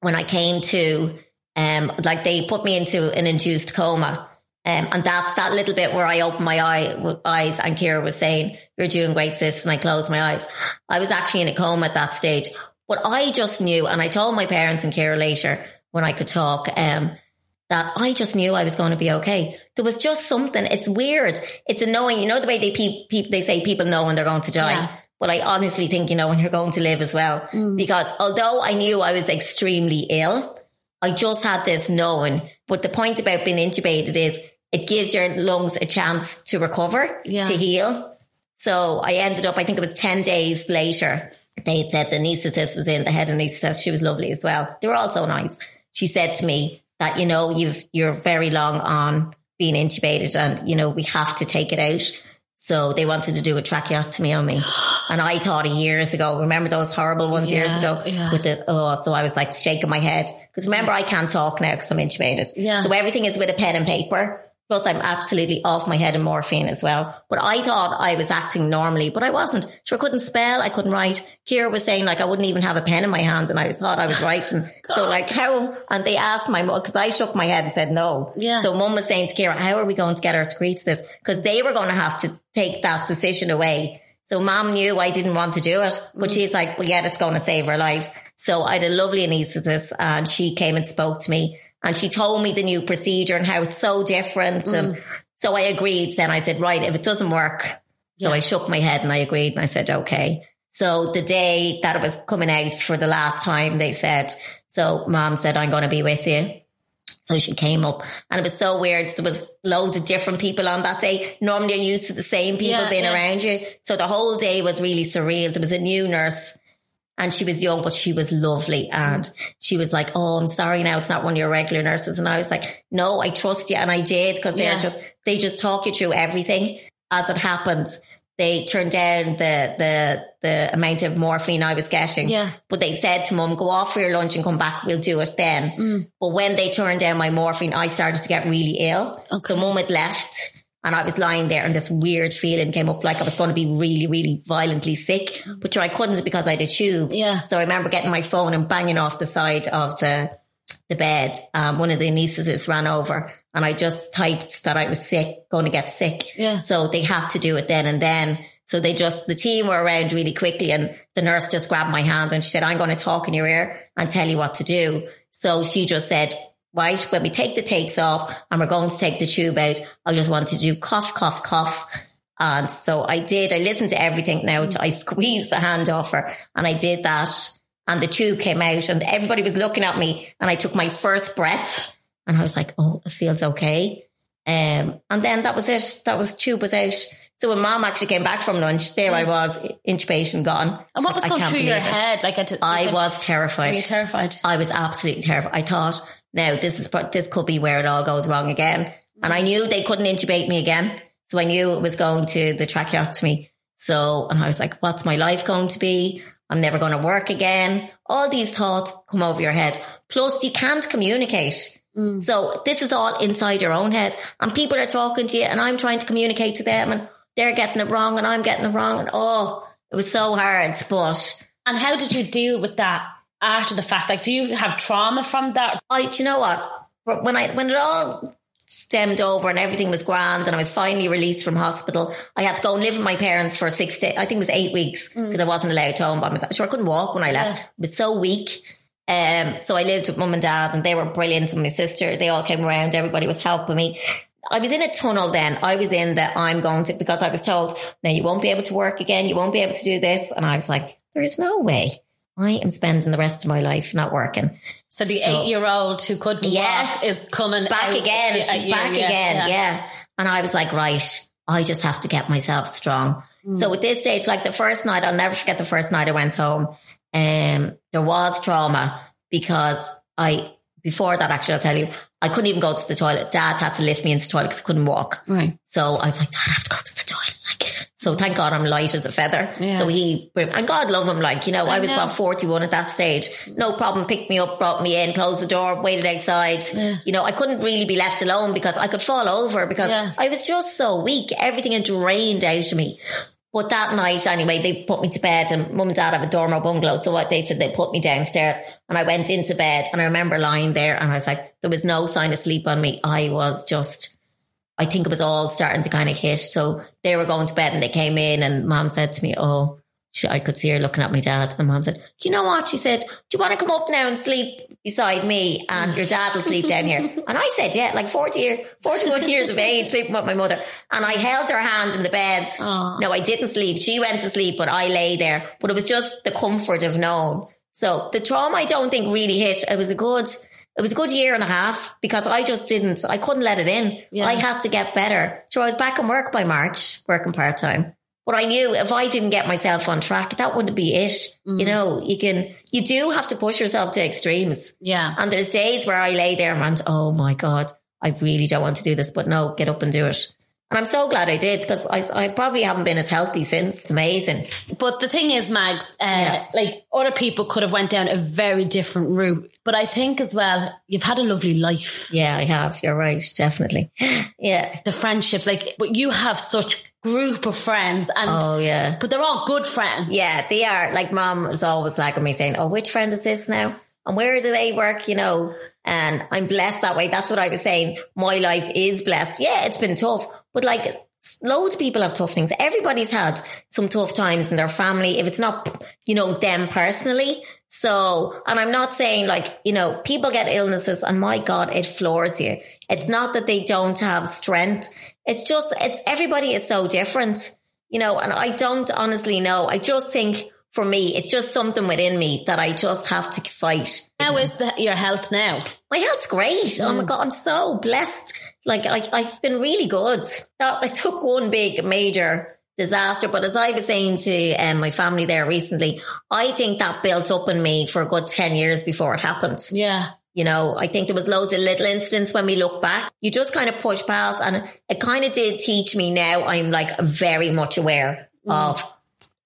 when I came to, um, like they put me into an induced coma. Um, and that's that little bit where I opened my eye, eyes and Kira was saying, you're doing great, sis. And I closed my eyes. I was actually in a coma at that stage, but I just knew, and I told my parents and Kira later when I could talk, um, that I just knew I was going to be okay. There was just something. It's weird. It's annoying. You know the way they pe- pe- they say people know when they're going to die. Yeah. But I honestly think you know when you're going to live as well. Mm. Because although I knew I was extremely ill, I just had this knowing. But the point about being intubated is it gives your lungs a chance to recover, Yeah. to heal. So I ended up, I think it was 10 days later, they had said the anaesthetist was in, the head of anaesthetist, she was lovely as well. They were all so nice. She said to me that, you know, you've, you're very long on being intubated and, you know, we have to take it out. So they wanted to do a tracheotomy on me. And I thought of years ago, remember those horrible ones years ago yeah. with the, oh, so I was like shaking my head. Cause remember, I can't talk now because I'm intubated. Yeah. So everything is with a pen and paper. Plus I'm absolutely off my head in morphine as well. But I thought I was acting normally, but I wasn't. Sure, I couldn't spell. I couldn't write. Kira was saying like I wouldn't even have a pen in my hand and I thought I was writing. so like how, and they asked my mum, cause I shook my head and said no. Yeah. So mum was saying to Kira, how are we going to get her to agree to this? Cause they were going to have to take that decision away. So mom knew I didn't want to do it, but mm. she's like, well, yeah, it's going to save her life. So I had a lovely anaesthetist and she came and spoke to me and she told me the new procedure and how it's so different. And mm. so I agreed. Then I said, right, if it doesn't work. So I shook my head and I agreed and I said, okay. So the day that it was coming out for the last time, they said, so mom said, I'm going to be with you. So she came up and it was so weird. There was loads of different people on that day. Normally you're used to the same people Yeah, being yeah. around you. So the whole day was really surreal. There was a new nurse and she was young, but she was lovely. And she was like, Oh, I'm sorry now. It's not one of your regular nurses. And I was like, no, I trust you. And I did because they're Yeah. just, they just talk you through everything as it happens. They turned down the, the, the amount of morphine I was getting. Yeah. But they said to mum, go off for your lunch and come back. We'll do it then. Mm. But when they turned down my morphine, I started to get really ill. Okay. So mum had left and I was lying there and this weird feeling came up like I was going to be really, really violently sick. But sure, I couldn't because I had a tube. Yeah. So I remember getting my phone and banging off the side of the, the bed. Um, one of the anesthetists ran over and I just typed that I was sick, going to get sick. Yeah. So they had to do it then and then. So they just, the team were around really quickly and the nurse just grabbed my hand and she said, I'm going to talk in your ear and tell you what to do. So she just said, right, when we take the tapes off and we're going to take the tube out, I just want to do cough, cough, cough. And so I did, I listened to everything now. I squeezed the hand off her and I did that and the tube came out and everybody was looking at me and I took my first breath and I was like, oh, it feels okay. Um, and then that was it. That was tube was out. So when mom actually came back from lunch, there I was, intubation gone. And what was I going through your it. head? Like, at, I was terrified. Were you terrified? I was absolutely terrified. I thought, now this is this could be where it all goes wrong again. And I knew they couldn't intubate me again, so I knew it was going to the tracheotomy. So, and I was like, what's my life going to be? I'm never going to work again. All these thoughts come over your head. Plus, you can't communicate. Mm. So this is all inside your own head, and people are talking to you, and I'm trying to communicate to them, and they're getting it wrong and I'm getting it wrong. And oh, it was so hard. But And how did you deal with that after the fact? Like, do you have trauma from that? I, do you know what? When I, when it all stemmed over and everything was grand and I was finally released from hospital, I had to go and live with my parents for six days. I think it was eight weeks because I wasn't allowed to home by myself. Sure, I couldn't walk when I left. Yeah. I was so weak. Um, so I lived with mum and dad and they were brilliant and my sister, they all came around. Everybody was helping me. I was in a tunnel then. I was in that I'm going to, because I was told, now you won't be able to work again. You won't be able to do this. And I was like, there is no way. I am spending the rest of my life not working. So the So- eight-year-old who couldn't Yeah. walk is coming back again, you, back yeah, again, yeah. yeah. And I was like, right, I just have to get myself strong. Mm. So at this stage, like the first night, I'll never forget the first night I went home. Um, there was trauma because I, before that, actually, I'll tell you, I couldn't even go to the toilet. Dad had to lift me into the toilet because I couldn't walk. Right. So I was like, Dad, I have to go to the toilet. Like, so thank God I'm light as a feather. Yeah. So he, and God love him. Like, you know, I, was about 41 at that stage. No problem. Picked me up, brought me in, closed the door, waited outside. You know, I couldn't really be left alone because I could fall over because Yeah. I was just so weak. Everything had drained out of me. But that night, anyway, they put me to bed and mum and dad have a dormer bungalow. So what they said, they put me downstairs and I went into bed and I remember lying there and I was like, there was no sign of sleep on me. I was just, I think it was all starting to kind of hit. So they were going to bed and they came in and mom said to me, Oh, she, I could see her looking at my dad. And mom said, You know what? She said, Do you want to come up now and sleep beside me and your dad will sleep down here? And I said, Yeah, like 40 year, 41 years of age, sleeping with my mother. And I held her hand in the bed. Aw. No, I didn't sleep. She went to sleep, but I lay there. But it was just the comfort of knowing. So the trauma I don't think really hit. It was a good, it was a good year and a half because I just didn't, I couldn't let it in. Yeah. I had to get better. So I was back in work by March, working part time. But I knew if I didn't get myself on track, that wouldn't be it. Mm. You know, you can, you do have to push yourself to extremes. Yeah. And there's days where I lay there and went, oh my God, I really don't want to do this, but no, get up and do it. And I'm so glad I did because I, I probably haven't been as healthy since. It's amazing. But the thing is, Mags, uh, Yeah. like other people could have went down a very different route. But I think as well, you've had a lovely life. Yeah, I have. You're right. Definitely. Yeah. The friendship, like, but you have such group of friends, and Oh, yeah. but they're all good friends. Yeah, they are. Like mom is always like me saying, Oh, which friend is this now? And where do they work? You know, and I'm blessed that way. That's what I was saying. My life is blessed. Yeah, it's been tough, but like loads of people have tough things. Everybody's had some tough times in their family. If it's not, you know, them personally. So, and I'm not saying like, you know, people get illnesses and my God, it floors you. It's not that they don't have strength. It's just, it's everybody is so different, you know, and I don't honestly know. I just think for me, it's just something within me that I just have to fight. How is the, your health now? My health's great. Oh my God, I'm so blessed. Like I, I've been really good. That I took one big major disaster, but as I was saying to um, my family there recently, I think that built up in me for a good 10 years before it happened. Yeah. You know, I think there was loads of little incidents when we look back. You just kind of push past and it kind of did teach me now I'm like very much aware of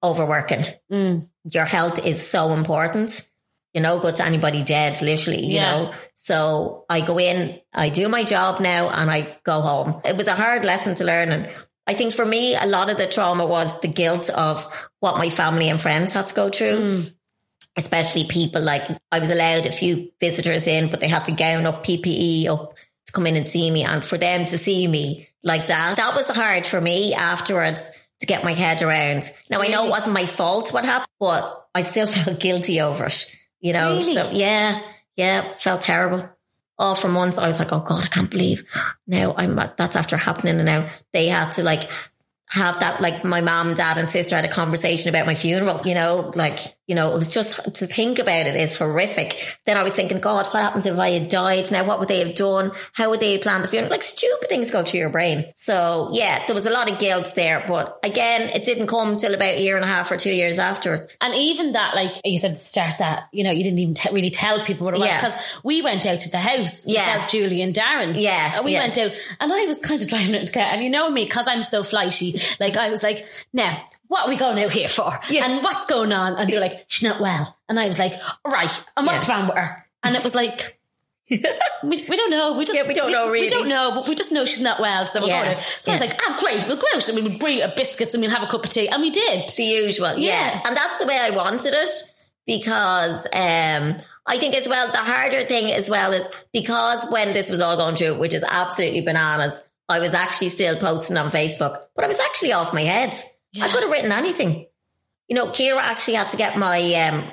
overworking. Mm. Your health is so important. You're no good to anybody dead, literally, you Yeah. know. So I go in, I do my job now and I go home. It was a hard lesson to learn. And I think for me, a lot of the trauma was the guilt of what my family and friends had to go through mm. especially people like I was allowed a few visitors in, but they had to gown up PPE up to come in and see me. And for them to see me like that, that was hard for me afterwards to get my head around. Now I know it wasn't my fault what happened, but I still felt guilty over it, you know? Really? So yeah, yeah, felt terrible. Oh, for months I was like, oh God, I can't believe now I'm, that's after happening. And now they had to like have that, like my mom, dad and sister had a conversation about my funeral, you know, like, you know, it was just to think about it is horrific. Then I was thinking, God, what happens if I had died? Now, what would they have done? How would they have planned the funeral? Like stupid things go through your brain. So yeah, there was a lot of guilt there, but again, it didn't come till about a year and a half or two years afterwards. And even that, like you said, to start that, you know, you didn't even te- really tell people what it was Yeah. because we went out to the house, Yeah. myself, Julie and Darren. Yeah, And we yeah. went out and I was kind of driving it. And you know me, because I'm so flighty, like I was like, now, what are we going out here for? Yeah. And what's going on? And they're like, she's not well. And I was like, right, and what's Yeah. wrong with her? And it was like, we, we don't know. We just Yeah, we don't know We don't know, but we just know she's not well. So we're Yeah. going to. So I was like, ah, great, we'll go out and we'll bring a biscuits and we'll have a cup of tea, and we did. the usual. Yeah. Yeah. And that's the way I wanted it because um I think as well the harder thing as well is because when this was all going through, which is absolutely bananas, I was actually still posting on Facebook, but I was actually off my head. I could have written anything. You know, Kira actually had to get my um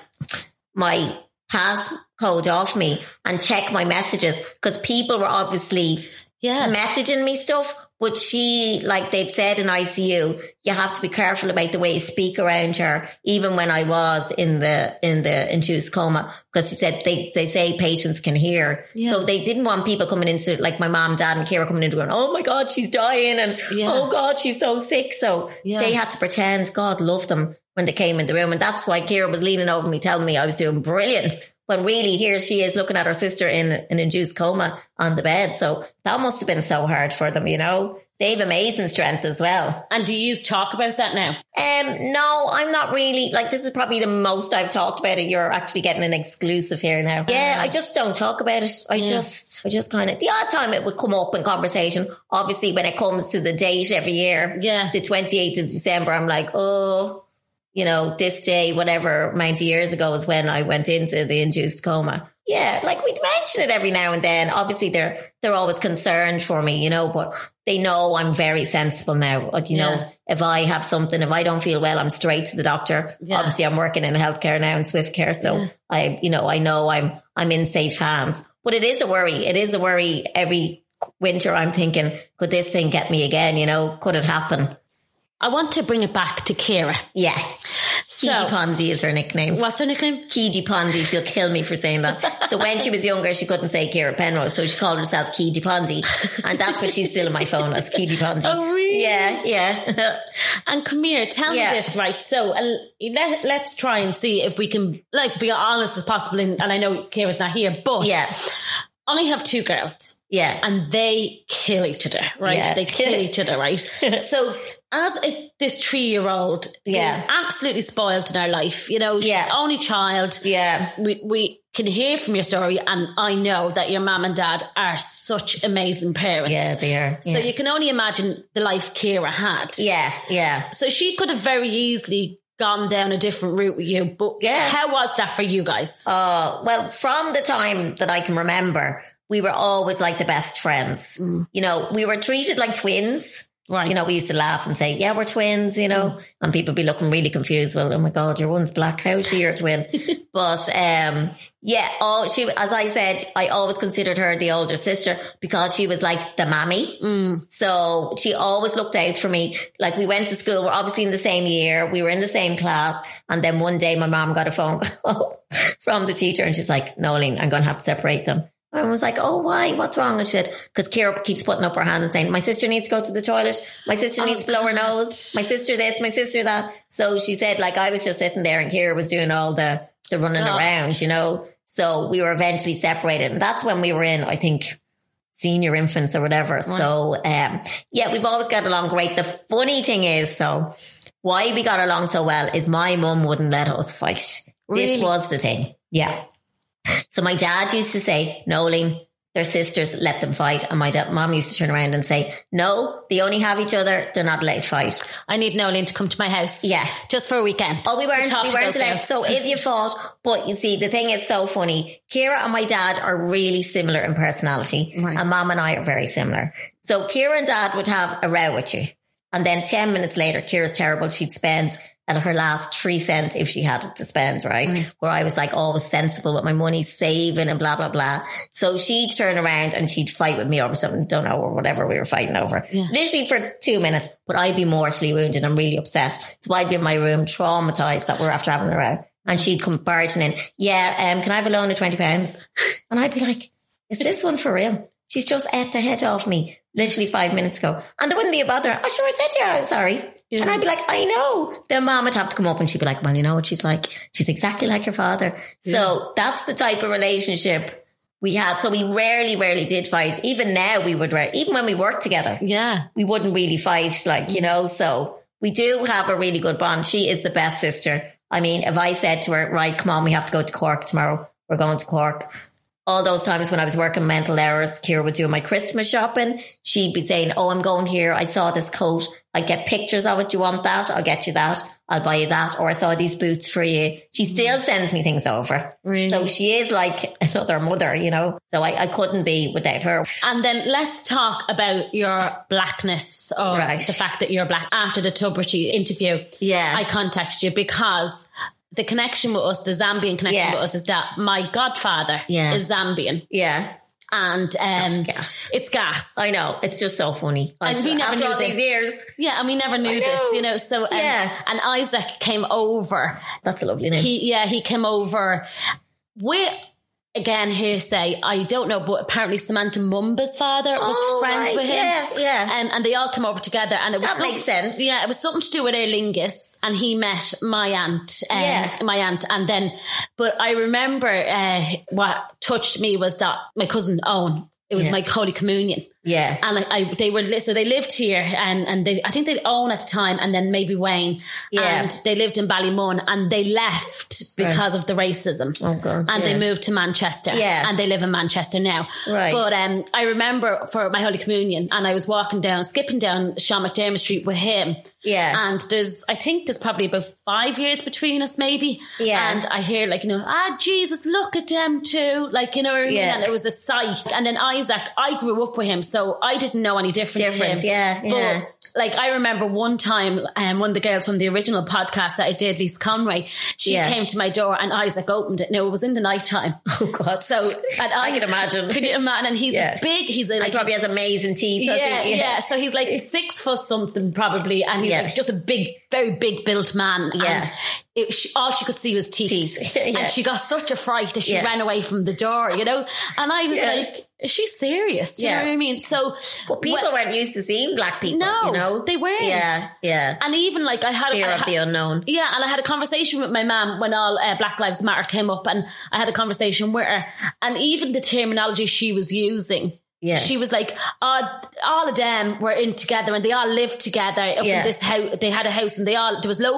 my passcode off me and check my messages because people were obviously Yeah. messaging me stuff. But she, like they'd said in ICU, you have to be careful about the way you speak around her. Even when I was in the in the induced coma, because she said they they say patients can hear, so they didn't want people coming into like my mom, dad, and Kira coming into going, oh my god, she's dying, and Yeah. oh god, she's so sick. So Yeah. they had to pretend God loved them when they came in the room, and that's why Kira was leaning over me, telling me I was doing brilliant. When really here she is looking at her sister in an induced coma on the bed. So that must have been so hard for them, you know. They have amazing strength as well. And do you talk about that now? Um, no, I'm not really like this is probably the most I've talked about it. You're actually getting an exclusive here now. Yeah, I just don't talk about it. I just, I just kind of the odd time it would come up in conversation. Obviously, when it comes to the date every year, Yeah. the 28th of December, I'm like, oh, you know, this day, whatever amount of years ago is when I went into the induced coma. Yeah, like we'd mention it every now and then. Obviously, they're they're always concerned for me, you know, but they know I'm very sensible now. You Yeah. know, if I have something, if I don't feel well, I'm straight to the doctor. Yeah. Obviously, I'm working in healthcare now in Swift Care, so I, you know, I know I'm I'm in safe hands. But it is a worry. It is a worry every winter. I'm thinking, could this thing get me again? You know, could it happen? I want to bring it back to Kira. Yeah. Keedy Ponzi is her nickname. What's her nickname? Keedy Ponzi. She'll kill me for saying that. So when she was younger, she couldn't say Kira Penrose, so she called herself Keedy Ponzi. and that's what she's still in my phone as Keedy Ponzi. Oh, really? Yeah, yeah. And come here, tell Yeah. me this, right? So, and let, let's try and see if we can, like, be honest as possible. And, and I know Kira's not here, but yeah, I have two girls yeah. and they kill each other, right? Yeah. They kill each other, right? so, as a, this three year old, Yeah. absolutely spoiled in our life, you know, she's Yeah. only child. Yeah. We, we can hear from your story, and I know that your mum and dad are such amazing parents. Yeah, they are. So you can only imagine the life Kira had. yeah, yeah. So she could have very easily gone down a different route with you. But Yeah. how was that for you guys? Uh, well, from the time that I can remember, we were always like the best friends. You know, we were treated like twins. Right. You know, we used to laugh and say, yeah, we're twins, you know, and people be looking really confused. Well, oh my God, your one's black. How's she your twin? but, um, yeah, oh, she, as I said, I always considered her the older sister because she was like the mammy. So she always looked out for me. Like we went to school, we're obviously in the same year, we were in the same class. And then one day my mom got a phone call from the teacher and she's like, Nolene, I'm going to have to separate them. I was like, oh, why? What's wrong? And shit. Because Kira keeps putting up her hand and saying, my sister needs to go to the toilet. My sister needs to blow her nose. My sister this, my sister that. So she said, like, I was just sitting there and Kira was doing all the, the running Oh. around, you know? So we were eventually separated. And that's when we were in, I think, senior infants or whatever. So, um, yeah, we've always got along great. The funny thing is though, why we got along so well is my mum wouldn't let us fight. Really? This was the thing. Yeah. So my dad used to say, Nolene, they're sisters, let them fight. And my dad, mom used to turn around and say, no, they only have each other. They're not allowed to fight. I need Nolene to come to my house. Yeah. Just for a weekend. Oh, we weren't, we weren't allowed. So if you fought, but you see, the thing is so funny. Kira and my dad are really similar in personality, Right. and mom and I are very similar. So Kira and dad would have a row with you, and then ten minutes later, Kira's terrible. She'd spend at her last three cent if she had it to spend, right? Where I was like always sensible with my money, saving and blah blah blah. So she'd turn around and she'd fight with me over something, don't know, or whatever we were fighting over. Literally for two minutes, but I'd be mortally wounded. I'm really upset. So I'd be in my room traumatized that we're after having a row. And she'd come barging in, yeah, um, can I have a loan of 20 pounds? And I'd be like, is this one for real? She's just at the head off me literally five minutes ago. And there wouldn't be a bother. I sure I said her, I'm sorry. And I'd be like, I know. Then mom would have to come up and she'd be like, well, you know what she's like? She's exactly like your father. So that's the type of relationship we had. So we rarely, rarely did fight. Even now we would, ra- even when we worked together, yeah. we wouldn't really fight, like, you know, so we do have a really good bond. She is the best sister. I mean, if I said to her, right, come on, we have to go to Cork tomorrow, we're going to Cork. All those times when I was working mental hours, Kira would do my Christmas shopping. She'd be saying, Oh, I'm going here. I saw this coat. I'd get pictures of it. Do you want that? I'll get you that. I'll buy you that. Or I saw these boots for you. She still mm. sends me things over. Really? So she is like another mother, you know? So I, I couldn't be without her. And then let's talk about your blackness or Right. the fact that you're black. After the Tubridy interview, Yeah. I contacted you because the connection with us, the Zambian connection Yeah. with us, is that my godfather Yeah. is Zambian, Yeah. and um, gas. it's gas. I know. It's just so funny. And we never knew all this. these years. yeah, and we never knew this, you know. So um, Yeah. and Isaac came over. That's a lovely name. He yeah, he came over. We again hearsay. I don't know, but apparently Samantha Mumba's father was Oh, friends right. with him. Yeah, yeah. Um, and they all came over together, and it was That makes sense. Yeah, it was something to do with Aer Lingus, and he met my aunt. Um, Yeah. my aunt, and then, but I remember uh, what touched me was that my cousin Owen. It was Yeah. my Holy Communion. Yeah. And I, I, they were, so they lived here and, and they, I think they own at the time and then maybe Wayne. Yeah. And they lived in Ballymun and they left because of the racism. Oh, God, And they moved to Manchester. Yeah. And they live in Manchester now. Right. But um, I remember for my Holy Communion and I was walking down, skipping down Sean McDermott Street with him. Yeah. And there's, I think there's probably about five years between us, maybe. Yeah. And I hear like, you know, ah, Jesus, look at them too. Like, you know what I mean? Yeah. And it was a sight. And then Isaac, I grew up with him, so I didn't know any different. him. yeah, yeah. But like I remember one time, um, one of the girls from the original podcast that I did, Lisa Conway, she Yeah. came to my door and Isaac opened it. No, it was in the night time. Oh, God. So and I can imagine. Can you imagine? And he's Yeah. big. He's a, He like probably has amazing teeth. doesn't yeah, yeah, So he's like six foot something probably, and he's Yeah. like just a big, very big built man. Yeah. And it, she, all she could see was teeth, Teeth. Yeah. and she got such a fright that she Yeah. ran away from the door. You know, and I was Yeah. like, "Is she serious?" Do you know what I mean? So, But people weren't used to seeing black people. No, you know? they weren't. Yeah. Yeah. and even like I had, Fear I of the unknown. yeah, and I had a conversation with my mum when all uh, Black Lives Matter came up, and I had a conversation with her, and even the terminology she was using. Yeah. She was like, oh, all of them were in together and they all lived together up Yeah. in this house. They had a house and they all, there was loads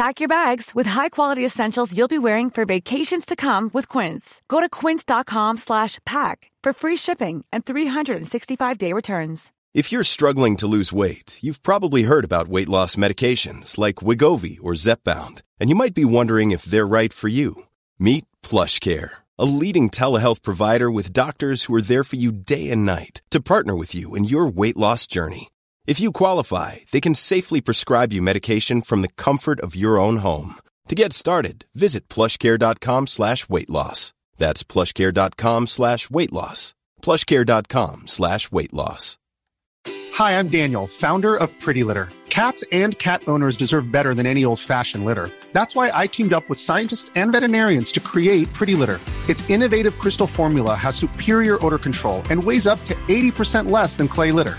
Pack your bags with high-quality essentials you'll be wearing for vacations to come with Quince. Go to quince.com slash pack for free shipping and 365-day returns. If you're struggling to lose weight, you've probably heard about weight loss medications like Wegovy or Zepbound, and you might be wondering if they're right for you. Meet PlushCare, a leading telehealth provider with doctors who are there for you day and night to partner with you in your weight loss journey. If you qualify, they can safely prescribe you medication from the comfort of your own home. To get started, visit plushcare.com slash weight loss. That's plushcare.com slash weight loss. plushcare.com slash weight loss. Hi, I'm Daniel, founder of Pretty Litter. Cats and cat owners deserve better than any old fashioned litter. That's why I teamed up with scientists and veterinarians to create Pretty Litter. Its innovative crystal formula has superior odor control and weighs up to 80% less than clay litter.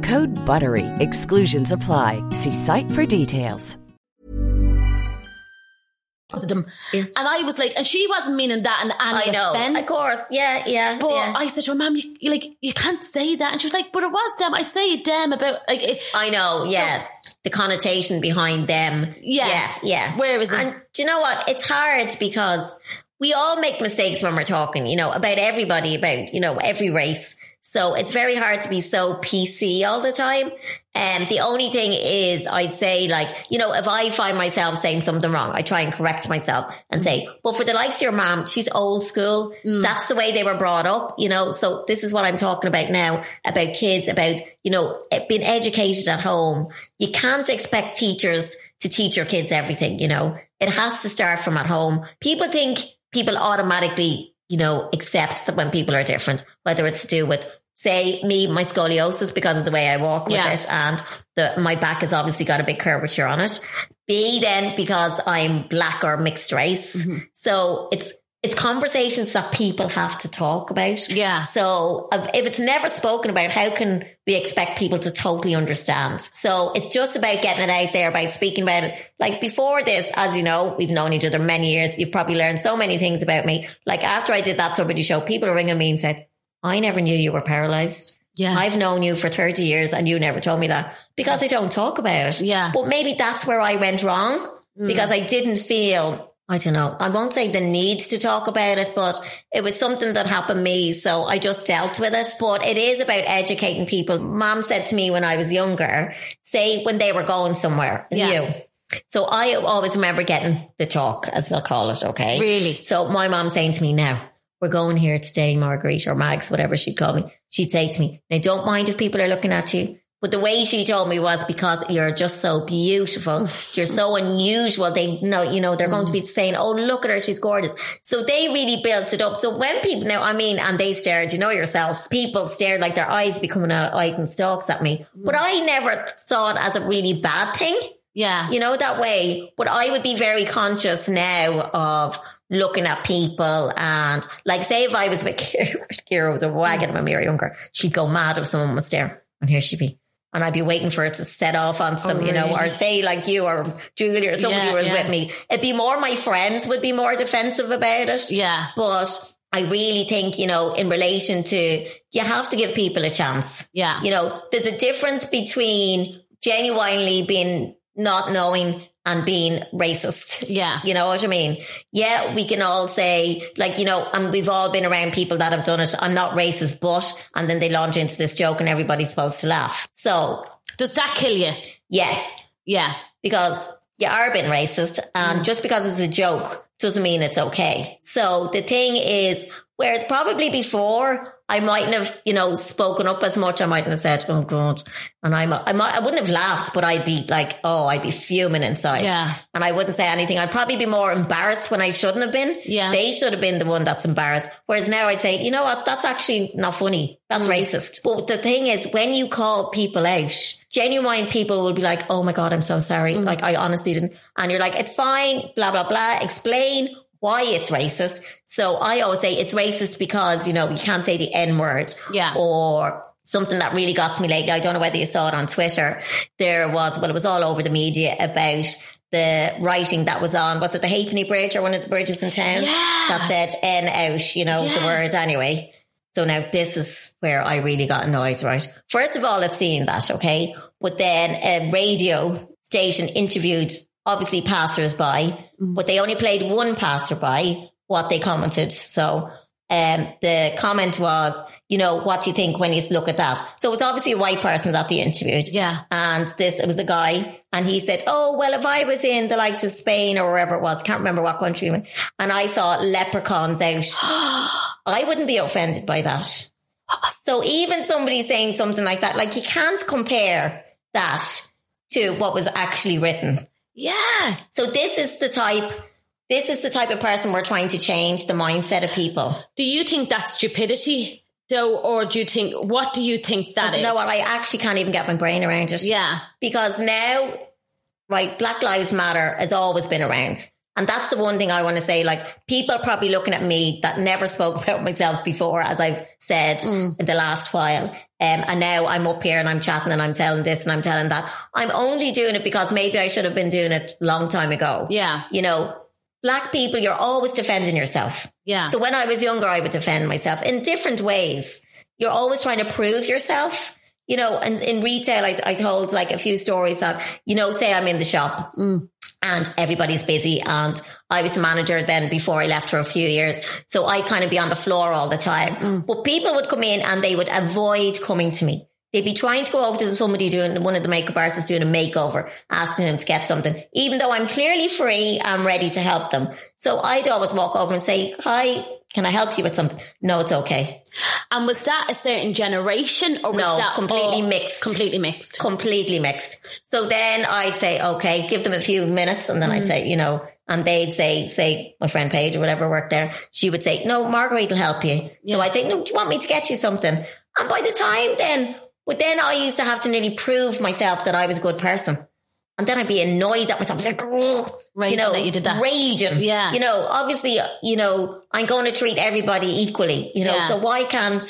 Code BUTTERY. Exclusions apply. See site for details. them. And I was like, and she wasn't meaning that in any I know. offense. Of course. Yeah, yeah. But yeah. I said to her, Mum, you, you like you can't say that. And she was like, But it was them. I'd say them about like it, I know, yeah. the connotation behind them. Yeah. Yeah, yeah. Where is it? And do you know what? It's hard because we all make mistakes when we're talking, you know, about everybody, about, you know, every race. So it's very hard to be so PC all the time. And the only thing is, I'd say like, you know, if I find myself saying something wrong, I try and correct myself and say, mm. well, for the likes of your mom, she's old school. Mm. That's the way they were brought up, you know? So this is what I'm talking about now about kids, about, you know, eh, being educated at home. You can't expect teachers to teach your kids everything, you know? It has to start from at home. People think people automatically, you know, accept that when people are different, whether it's to do with say me, my scoliosis because of the way I walk with Yeah. it and the, my back has obviously got a big curvature on it. B then because I'm black or mixed race. Mm-hmm. So it's, it's conversations that people have to talk about. Yeah. So if it's never spoken about, how can we expect people to totally understand? So it's just about getting it out there, about speaking about it. Like before this, as you know, we've known each other many years. You've probably learned so many things about me. Like after I did that somebody show, people are ringing me and said, I never knew you were paralyzed. Yeah. I've known you for 30 years and you never told me that because I don't talk about it. Yeah. But maybe that's where I went wrong mm. because I didn't feel, I don't know, I won't say the need to talk about it, but it was something that happened me. So I just dealt with it. But it is about educating people. Mom said to me when I was younger, say when they were going somewhere Yeah. new. So I always remember getting the talk, as we'll call it. Okay. Really? So my mom saying to me now, we're going here today, Marguerite or Mags, whatever she'd call me. She'd say to me, now don't mind if people are looking at you. But the way she told me was because you're just so beautiful. You're so unusual. They know, you know, they're going to be saying, Oh, look at her. She's gorgeous. So they really built it up. So when people now, I mean, and they stared, you know yourself, people stared like their eyes becoming a uh, eyed and stalks at me. But I never saw it as a really bad thing Yeah. you know, that way. But I would be very conscious now of looking at people and like say if I was with Kira, Kira was a wagon when we were younger, she'd go mad if someone was there and here she'd be. And I'd be waiting for it to set off on some, oh, you know, or say like you or Julie or somebody Yeah, was yeah. with me. It'd be more my friends would be more defensive about it. Yeah. But I really think, you know, in relation to, you have to give people a chance. Yeah. You know, there's a difference between genuinely being not knowing and being racist. Yeah. You know what I mean? Yeah, we can all say, like, you know, and we've all been around people that have done it. I'm not racist, but, and then they launch into this joke and everybody's supposed to laugh. So, Does that kill you? yeah, Yeah. because you are being racist and mm. just because it's a joke doesn't mean it's okay. So the thing is, whereas probably before I mightn't have, you know, spoken up as much. I mightn't have said, "Oh God," and I'm, I might, I wouldn't have laughed, but I'd be like, "Oh, I'd be fuming inside." Yeah. and I wouldn't say anything. I'd probably be more embarrassed when I shouldn't have been. Yeah. they should have been the one that's embarrassed. Whereas now I'd say, you know what, that's actually not funny. That's Mm. racist. But the thing is, when you call people out, genuine people will be like, "Oh my God, I'm so sorry. Mm. Like I honestly didn't," and you're like, "It's fine." Blah blah blah. Explain why it's racist. So I always say it's racist because, you know, you can't say the N word. Yeah. Or something that really got to me lately. I don't know whether you saw it on Twitter. There was, well, it was all over the media about the writing that was on, was it the Halfpenny Bridge or one of the bridges in town? Yeah. That said N out, you know, the Yeah. word anyway. So now this is where I really got annoyed, right? First of all, it's seeing that, okay? But then a radio station interviewed obviously passers-by, but they only played one passerby what they commented. So um, the comment was, you know, what do you think when you look at that? So it's obviously a white person that they interviewed. Yeah. And this, it was a guy and he said, Oh, well, if I was in the likes of Spain or wherever it was, can't remember what country, and I saw leprechauns out, I wouldn't be offended by that. So even somebody saying something like that, like you can't compare that to what was actually written. Yeah. So this is the type, this is the type of person we're trying to change the mindset of people. Do you think that's stupidity, though, or do you think what do you think that is? you know what? I actually can't even get my brain around it. yeah. because now, right, Black Lives Matter has always been around. And that's the one thing I want to say. Like, people are probably looking at me that never spoke about myself before, as I've said in the last while. Um, and now I'm up here and I'm chatting and I'm telling this and I'm telling that. I'm only doing it because maybe I should have been doing it a long time ago. Yeah. You know, black people, you're always defending yourself. Yeah. So when I was younger, I would defend myself in different ways. You're always trying to prove yourself. you know, and in retail, I, I told like a few stories that, you know, say I'm in the shop Mm. And everybody's busy and I was the manager then before I left for a few years. So I kind of be on the floor all the time. Mm. But people would come in and they would avoid coming to me. They'd be trying to go over to somebody doing one of the makeup artists doing a makeover, asking them to get something, even though I'm clearly free, I'm ready to help them. So I'd always walk over and say, hi, can I help you with something? No, it's okay. And was that a certain generation or was No, that completely mixed. Completely mixed. completely mixed. So then I'd say, okay, give them a few minutes. And then I'd mm-hmm. say, you know, and they'd say, say my friend Paige or whatever worked there. She would say, no, Marguerite will help you. So I'd say, no, do you want me to get you something? And by the time then, but then I used to have to nearly prove myself that I was a good person. And then I'd be annoyed at myself, like, Raging you know, that you did that. raging. Yeah. You know, obviously, you know, I'm going to treat everybody equally, you know, Yeah. so why can't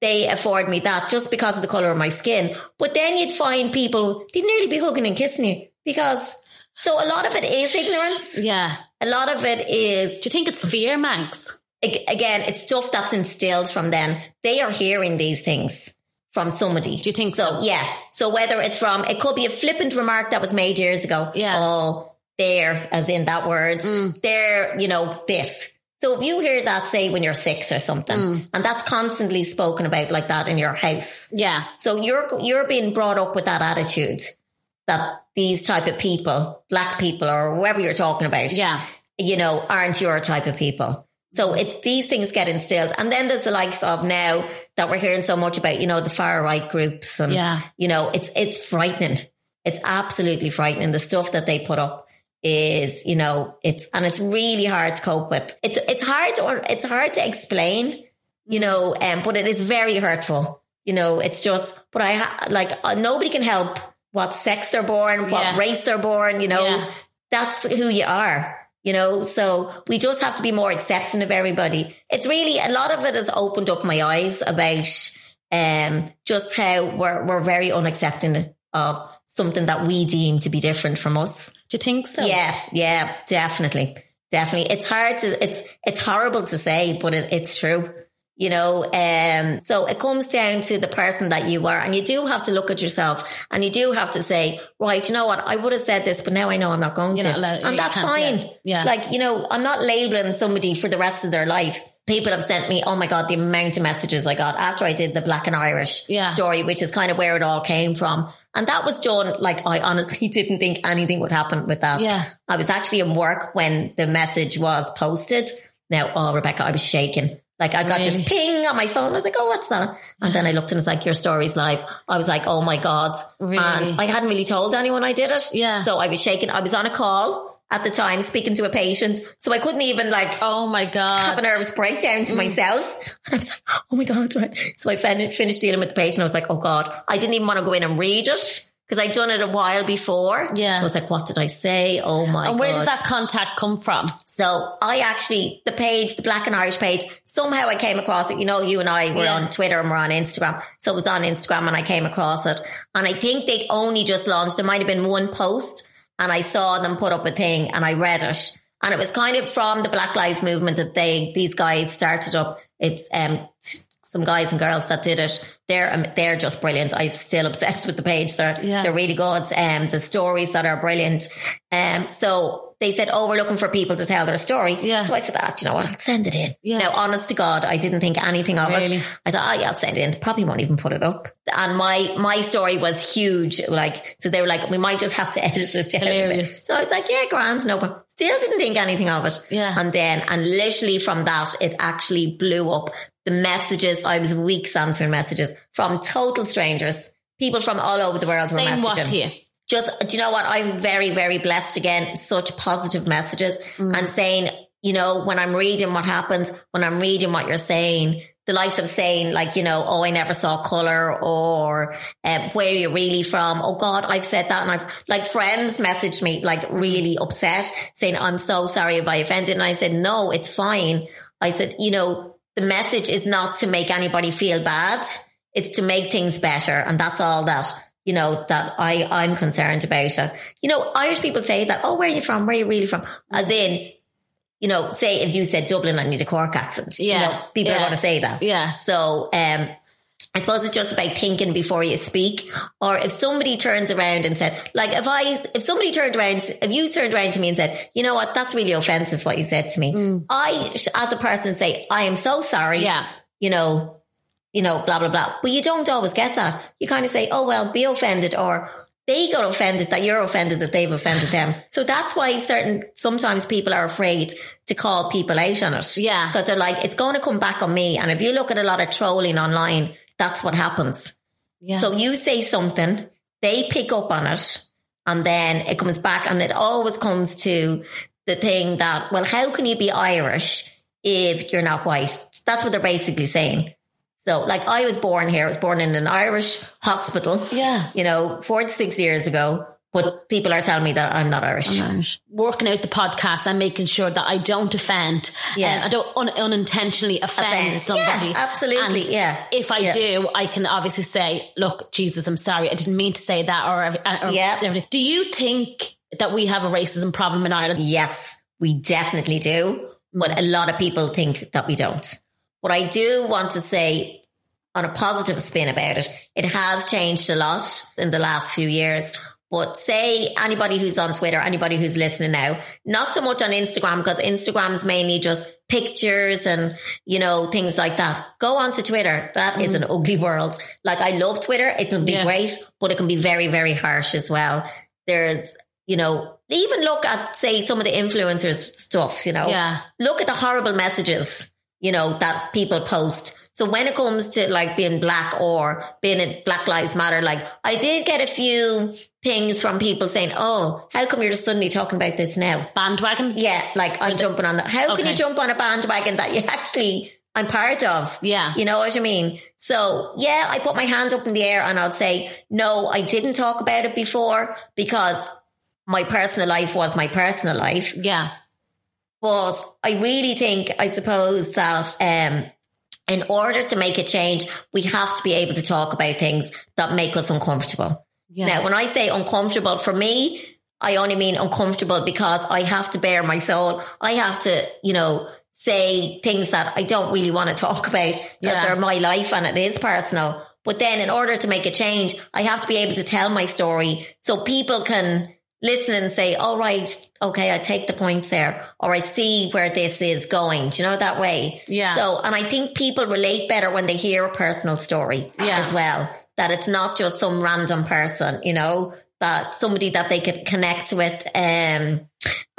they afford me that just because of the color of my skin? But then you'd find people, they'd nearly be hugging and kissing you because, so a lot of it is ignorance. Yeah. A lot of it is, Do you think it's fear, ag- again, it's stuff that's instilled from them. They are hearing these things from somebody. Do you think so? Yeah. So whether it's from, it could be a flippant remark that was made years ago. Yeah. Oh, there, as in that word. Mm. There, you know, this. So if you hear that, say when you're six or something, Mm. and that's constantly spoken about like that in your house. Yeah. So you're, you're being brought up with that attitude that these type of people, black people or whoever you're talking about, Yeah. you know, aren't your type of people. So it's these things get instilled. And then there's the likes of now that we're hearing so much about, you know, the far right groups and, Yeah. you know, it's, it's frightening. It's absolutely frightening. The stuff that they put up is, you know, it's, and it's really hard to cope with. It's, it's hard to, it's hard to explain, you know, um, but it is very hurtful. You know, it's just, but I, ha- like, uh, nobody can help what sex they're born, what Yeah. race they're born, you know, Yeah. that's who you are. You know, so we just have to be more accepting of everybody. It's really a lot of it has opened up my eyes about um just how we're we're very unaccepting of something that we deem to be different from us. Do you think so? Yeah, yeah, definitely. Definitely. It's hard to it's it's horrible to say, but it, it's true. You know, um, so it comes down to the person that you are, and you do have to look at yourself, and you do have to say, right, you know what, I would have said this, but now I know I'm not going You're to, not allowed- and that's fine. yeah. Like you know, I'm not labeling somebody for the rest of their life. People have sent me, oh my god, the amount of messages I got after I did the Black and Irish Yeah. story, which is kind of where it all came from, and that was done. Like I honestly didn't think anything would happen with that. Yeah. I was actually in work when the message was posted. Now, oh, Rebecca, I was shaking. Like I got Really? this ping on my phone. I was like, oh, what's that? And then I looked and it's like, your story's live. I was like, oh my God. Really? And I hadn't really told anyone I did it. Yeah. So I was shaking. I was on a call at the time speaking to a patient. So I couldn't even like Oh my God, have a nervous breakdown to Mm. myself. And I was like, oh my God. Right. So I fin- finished dealing with the patient. I was like, oh God, I didn't even want to go in and read it because I'd done it a while before. Yeah. So I was like, what did I say? Oh my And God. where did that contact come from? So I actually, the page, the Black and Irish page, somehow I came across it. You know, you and I were Yeah. on Twitter and we're on Instagram. So it was on Instagram and I came across it. And I think they'd only just launched. There might have been one post and I saw them put up a thing and I read it. And it was kind of from the Black Lives Movement that they, these guys started up. It's, um, some guys and girls that did it. They're, um, they're just brilliant. I'm still obsessed with the page. They're, Yeah. they're really good. Um, the stories that are brilliant. Um, so they said, Oh, we're looking for people to tell their story. Yeah. So I said, ah, do you know what? I'll send it in. Yeah. Now, honest to God, I didn't think anything of Really? it. I thought, oh yeah, I'll send it in. Probably won't even put it up. And my, my story was huge. Like, so they were like, we might just have to edit it down. a bit. Hilarious. So I was like, yeah, grand, no problem. Still didn't think anything of it. Yeah. And then, and literally from that, it actually blew up. The messages, I was weeks answering messages from total strangers, people from all over the world Saying what to you? just do you know what? I'm very very blessed again. Such positive messages Mm. and saying you know when i'm reading what happens when i'm reading what you're saying the likes of saying like you know oh i never saw color or um, where are you really from. Oh god i've said that and i've like friends messaged me like really upset saying i'm so sorry if i offended and i said no it's fine. I said you know the message is not to make anybody feel bad it's to make things better and that's all that you know, that I, I'm concerned about it. You know, Irish people say that, oh, where are you from? Where are you really from? As in, you know, say if you said Dublin, I need a Cork accent. Yeah. You know, people Yeah. are going to say that. Yeah. So, um, I suppose it's just about thinking before you speak. Or if somebody turns around and said, like, if I, if somebody turned around, if you turned around to me and said, you know what, that's really offensive what you said to me. Mm. I, as a person, say, I am so sorry. Yeah. You know, you know, blah, blah, blah. But you don't always get that. You kind of say, oh, well, be offended or they got offended that you're offended that they've offended them. So that's why certain, sometimes people are afraid to call people out on it. Yeah. Because they're like, it's going to come back on me. And if you look at a lot of trolling online, that's what happens. Yeah. So you say something, they pick up on it, and then it comes back, and it always comes to the thing that, well, how can you be Irish if you're not white? That's what they're basically saying. So, like, I was born here. I was born in an Irish hospital. Yeah. You know, 46 years ago. But people are telling me that I'm not Irish. working out the podcast and making sure that I don't offend. Yeah. um, I don't un- unintentionally offend, Offend. somebody. Yeah, absolutely, And yeah. If I Yeah. do, I can obviously say, "Look, Jesus, I'm sorry. I didn't mean to say that." Or, or Yeah. everything. Do you think that we have a racism problem in Ireland? Yes, we definitely do. But a lot of people think that we don't. What I do want to say on a positive spin about it, it has changed a lot in the last few years. But say anybody who's on Twitter, anybody who's listening now, not so much on Instagram because Instagram's mainly just pictures and, you know, things like that. Go on to Twitter. That is mm. an ugly world. Like I love Twitter. It can be Yeah. great, but it can be very, very harsh as well. There's, you know, even look at, say, some of the influencers stuff, you know, Yeah. look at the horrible messages, you know, that people post. So when it comes to like being black or being in Black Lives Matter, like I did get a few things from people saying, Oh, how come you're just suddenly talking about this now? Bandwagon? Yeah, like I'm jumping on that. How can you jump on a bandwagon that you actually I'm part of? Yeah. You know what I mean? So yeah, I put my hand up in the air and I'll say, no, I didn't talk about it before because my personal life was my personal life. Yeah. But I really think, I suppose that, um, in order to make a change, we have to be able to talk about things that make us uncomfortable. Yeah. Now, when I say uncomfortable, for me, I only mean uncomfortable because I have to bear my soul. I have to, you know, say things that I don't really want to talk about because Yeah. they're my life and it is personal. But then in order to make a change, I have to be able to tell my story so people can listen and say, all right, okay, I take the points there or I see where this is going. Do you know that way? Yeah. So, and I think people relate better when they hear a personal story Yeah. as well. That it's not just some random person, you know, that somebody that they could connect with. Um,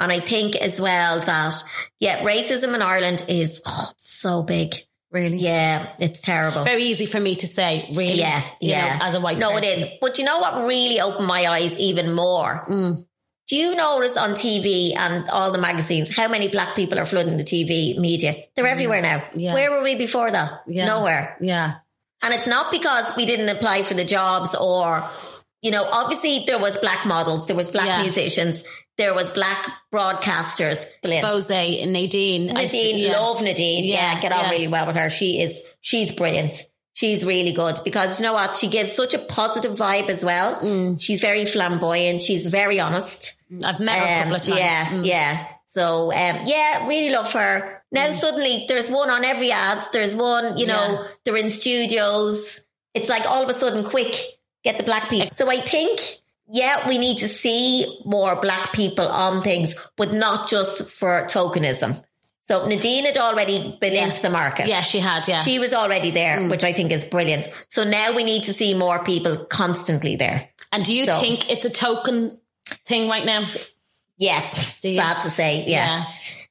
and I think as well that, yeah, racism in Ireland is oh, so big. Really? Yeah, it's terrible. Very easy for me to say, really. Yeah, you know, yeah. as a white no, person. it is. But you know what really opened my eyes even more? Mm. Do you notice on TV and all the magazines how many black people are flooding the TV media? They're everywhere now. Mm. Yeah. Where were we before that? Yeah. Nowhere. Yeah. And it's not because we didn't apply for the jobs or, you know, obviously there was black models, there was black Yeah. musicians, there was black broadcasters. Expose Nadine. I see- Nadine, yeah. love Nadine. Yeah, Yeah, get on yeah. really well with her. She is, she's brilliant. She's really good because you know what? She gives such a positive vibe as well. Mm. She's very flamboyant. She's very honest. I've met her a couple Um, of times. Yeah, Mm. yeah. So, um, yeah, really love her. Now suddenly there's one on every ad. There's one, you know, Yeah. they're in studios. It's like all of a sudden quick, get the black people. So I think, yeah, we need to see more black people on things, but not just for tokenism. So Nadine had already been Yeah. into the market. Yeah, she had, yeah. Mm. She was already there, which I think is brilliant. So now we need to see more people constantly there. And do you So- think it's a token thing right now? Yeah. Do you? Sad to say. Yeah. Yeah.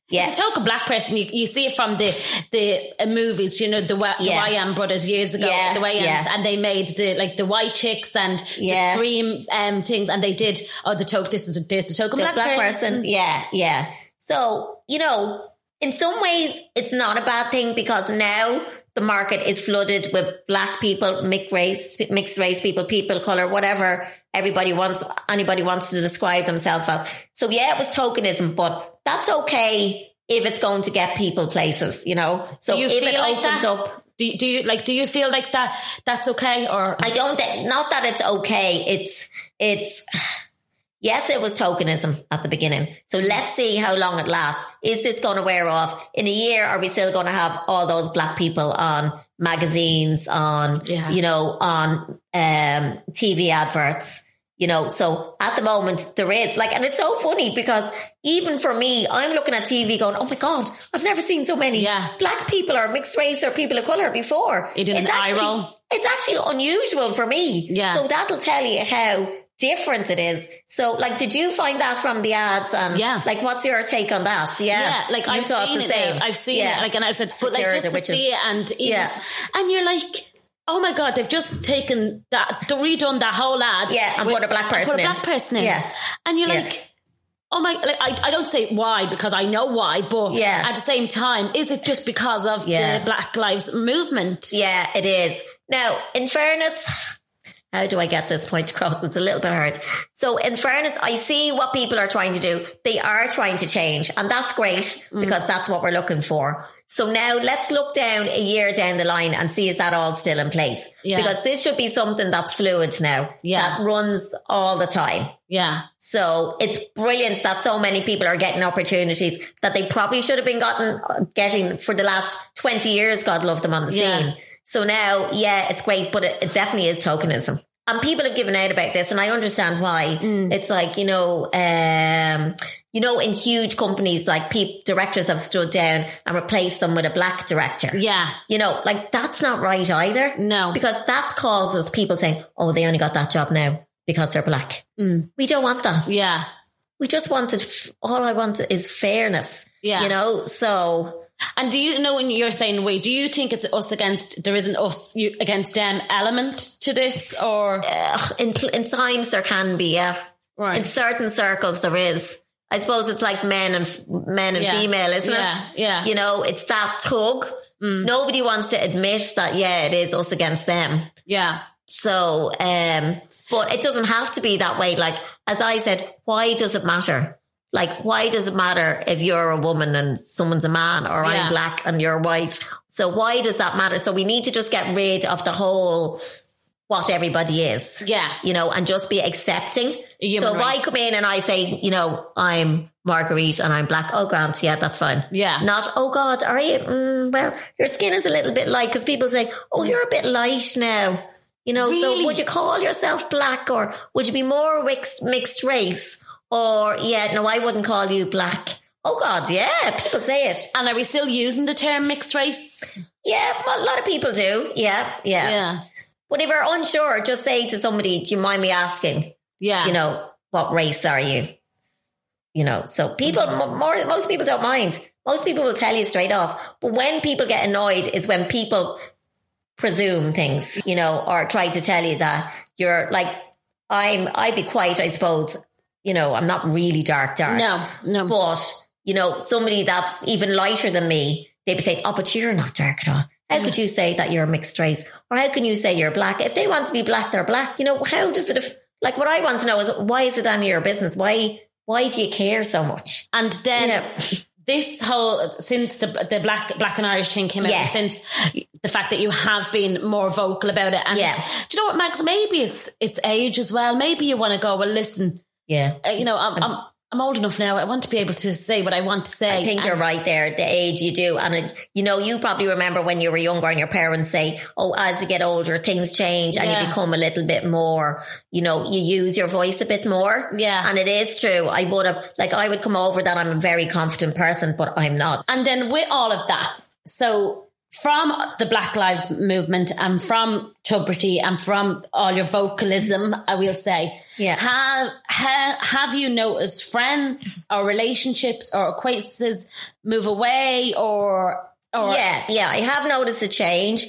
It's a token black person. You, you see it from the the uh, movies, you know, the, the Yeah. Wayans brothers years ago, Yeah, the Wayans, yeah. and they made the like the white chicks and Yeah. the scream um, things, and they did oh the token. This is there's the token black, black, person. person. Yeah, yeah. So, you know, in some ways it's not a bad thing because now the market is flooded with black people, mixed race, mixed race people, people of color, whatever everybody wants, anybody wants to describe themselves as. So yeah, it was tokenism, but that's okay if it's going to get people places, you know? So you if it like opens that? up, Do you, do you like? Do you feel like that? That's okay, or I don't think, not that it's okay. It's, it's, yes, it was tokenism at the beginning. So let's see how long it lasts. Is this going to wear off? In a year, are we still going to have all those black people on magazines, on, Yeah. you know, on um, TV adverts. You know, so at the moment there is like, and it's so funny because even for me, I'm looking at TV going, "Oh my god, I've never seen so many Yeah. black people or mixed race or people of color before." You did an It's eye actually- roll. It's actually unusual for me. Yeah. So that'll tell you how different it is. So, like, did you find that from the ads? And Yeah. like, what's your take on that? Yeah, Yeah, like You I've seen the it. I've seen Yeah. it. Like, and I said, but like just to see it, and even, Yeah. and you're like, oh my god, they've just taken that, redone that whole ad. Yeah, and put a black person Put a black person in. Yeah. and you're Yeah. like. Oh my! Like I, I don't say why because I know why, but Yeah. at the same time, is it just because of Yeah. the Black Lives Movement? Yeah, it is. Now, in fairness, how do I get this point across? It's a little bit hard. So, in fairness, I see what people are trying to do. They are trying to change, and that's great Mm. because that's what we're looking for. So now let's look down a year down the line and see is that all still in place? Yeah. Because this should be something that's fluid now. Yeah. That runs all the time. Yeah, So it's brilliant that so many people are getting opportunities that they probably should have been gotten getting for the last 20 years. God love them on the Yeah. scene. So now, yeah, it's great, but it, it definitely is tokenism. And people have given out about this and I understand why. Mm. It's like, you know, um, you know, in huge companies, like peop directors have stood down and replaced them with a black director. yeah, You know, like that's not right either. No. Because that causes people saying, oh, they only got that job now because they're black. Mm. We don't want that. yeah, We just wanted, all I wanted is fairness. Yeah. You know, so And do you know when you're saying we? Do you think it's us against? There isn't us you, against them element to this, or ugh, in, in times there can be, yeah. Right. In certain circles there is. I suppose it's like men and men and Yeah. female, isn't Yeah, it? yeah. Mm. You know, it's that tug. Nobody wants to admit that, yeah, it is us against them. yeah, So, um, but it doesn't have to be that way. Like, as I said, why does it matter? Like, why does it matter if you're a woman and someone's a man or Yeah. I'm black and you're white? So why does that matter? So we need to just get rid of the whole what everybody is. Yeah. You know, and just be accepting. human so if I come in and I say, you know, I'm Marguerite and I'm black. Oh, Grant, yeah, that's fine. Yeah. Not, oh God, are you? Mm, well, your skin is a little bit light because people say, oh, you're a bit light now. You know, Really? so would you call yourself black or would you be more mixed, mixed race? Or, yeah, no, I wouldn't call you black. Oh God, yeah, people say it. And are we still using the term mixed race? Yeah, a lot of people do. Yeah, yeah. Yeah, But if you're unsure, just say to somebody, do you mind me asking? yeah, you know, what race are you? You know, so people, mm-hmm. m- more, most people don't mind. Most people will tell you straight off. But when people get annoyed is when people presume things, you know, or try to tell you that you're like, I'm, I'd be quiet, I suppose, you know, I'm not really dark, dark. no, no, But, you know, somebody that's even lighter than me, they'd be saying, oh, but you're not dark at all. How could you say that you're a mixed race? Or how can you say you're black? If they want to be black, they're black. You know, how does it, af- like what I want to know is why is it on your business? Why, why do you care so much? and then. Yeah. This whole since the the black black and Irish thing came out, Yeah. since the fact that you have been more vocal about it, and Yeah. do you know what, Max? Maybe it's it's age as well. Maybe you want to go. Well, listen, Yeah. uh, you know, I'm, I'm I'm old enough now. I want to be able to say what I want to say. I think And- you're right there, the age you do. And, it, you know, you probably remember when you were younger and your parents say, oh, as you get older, things change and you become a little bit more, you know, you use your voice a bit more. Yeah. And it is true. I would have, like, I would come over that I'm a very confident person, but I'm not. And then with all of that, so from the Black Lives Movement and from Tubridy and from all your vocalism, I will say, Yeah. have, have, have you noticed friends or relationships or acquaintances move away or, or yeah, yeah, I have noticed a change.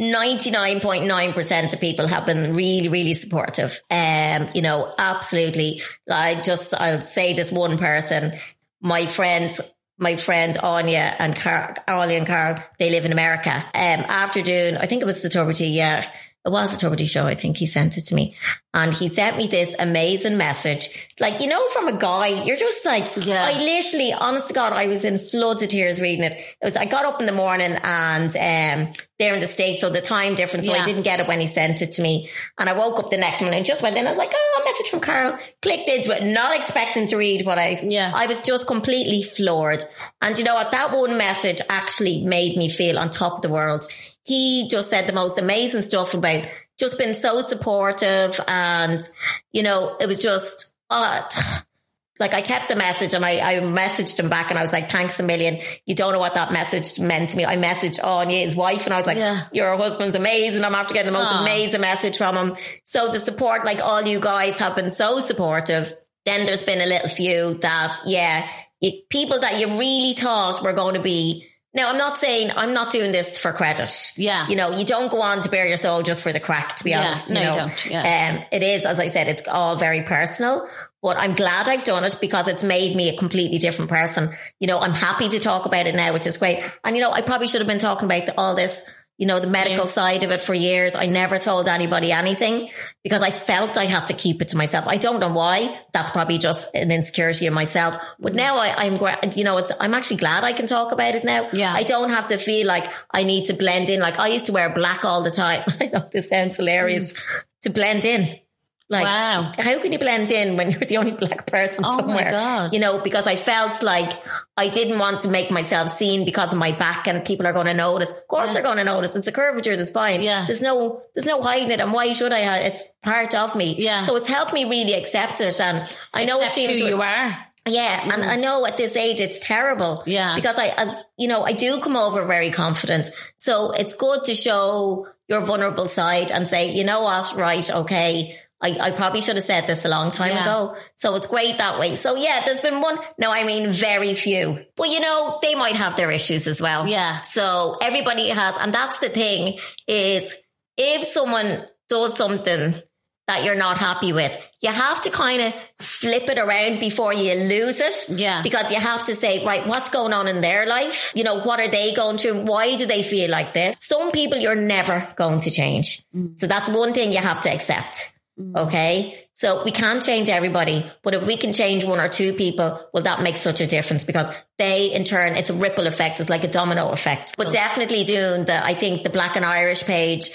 99.9% of people have been really, really supportive. Um, you know, absolutely. I just, I'll say this one person, my friends, my friend Anya and Carl, and Carl, they live in America. Um, after doing, I think it was the Tubridy, yeah, it was a Tubridy show. I think he sent it to me and he sent me this amazing message. Like, you know, from a guy, you're just like, Yeah. I literally, honest to God, I was in floods of tears reading it. It was, I got up in the morning and, um, they're in the States, so the time difference, so Yeah. I didn't get it when he sent it to me. And I woke up the next morning and just went in. I was like, oh, a message from Carl. Clicked into it, not expecting to read what I, Yeah. I was just completely floored. And you know what? That one message actually made me feel on top of the world. He just said the most amazing stuff about just been so supportive and, you know, it was just, uh, like I kept the message and I, I messaged him back and I was like, thanks a million. You don't know what that message meant to me. I messaged Anya, his wife, and I was like, Yeah. your husband's amazing. I'm after getting the most Aw. amazing message from him. So the support, like all you guys have been so supportive. Then there's been a little few that, yeah, people that you really thought were going to be. Now, I'm not saying I'm not doing this for credit. Yeah. You know, you don't go on to bare your soul just for the crack, to be Yeah. honest. No, you don't. Yeah. Um, it is, as I said, it's all very personal. But I'm glad I've done it because it's made me a completely different person. You know, I'm happy to talk about it now, which is great. And you know, I probably should have been talking about the, all this, you know, the medical Yes. side of it for years. I never told anybody anything because I felt I had to keep it to myself. I don't know why. That's probably just an insecurity in myself. But now I, I'm, you know, it's, I'm actually glad I can talk about it now. Yeah. I don't have to feel like I need to blend in. Like I used to wear black all the time. I know this sounds hilarious mm. to blend in. Like, Wow. how can you blend in when you're the only black person Oh my somewhere? God. You know, because I felt like I didn't want to make myself seen because of my back and people are going to notice. Of course they're going to notice. It's a curvature of the spine. Yeah. There's no, there's no hiding it. And why should I? hide- It's part of me. Yeah. So it's helped me really accept it. And I know Accept it seems who you are. yeah, and I know at this age it's terrible. Yeah. Because I, as you know, I do come over very confident. So it's good to show your vulnerable side and say, you know what, right, okay. I, I probably should have said this a long time Yeah. ago. So it's great that way. So yeah, there's been one. No, I mean very few. But you know, they might have their issues as well. Yeah. So everybody has, and that's the thing is if someone does something that you're not happy with, you have to kind of flip it around before you lose it. Yeah. Because you have to say, right, what's going on in their life? You know, what are they going through? Why do they feel like this? Some people you're never going to change. Mm. So that's one thing you have to accept. Okay. So we can't change everybody, but if we can change one or two people, well, that makes such a difference because they in turn, it's a ripple effect. It's like a domino effect, but definitely doing the, I think the black and Irish page,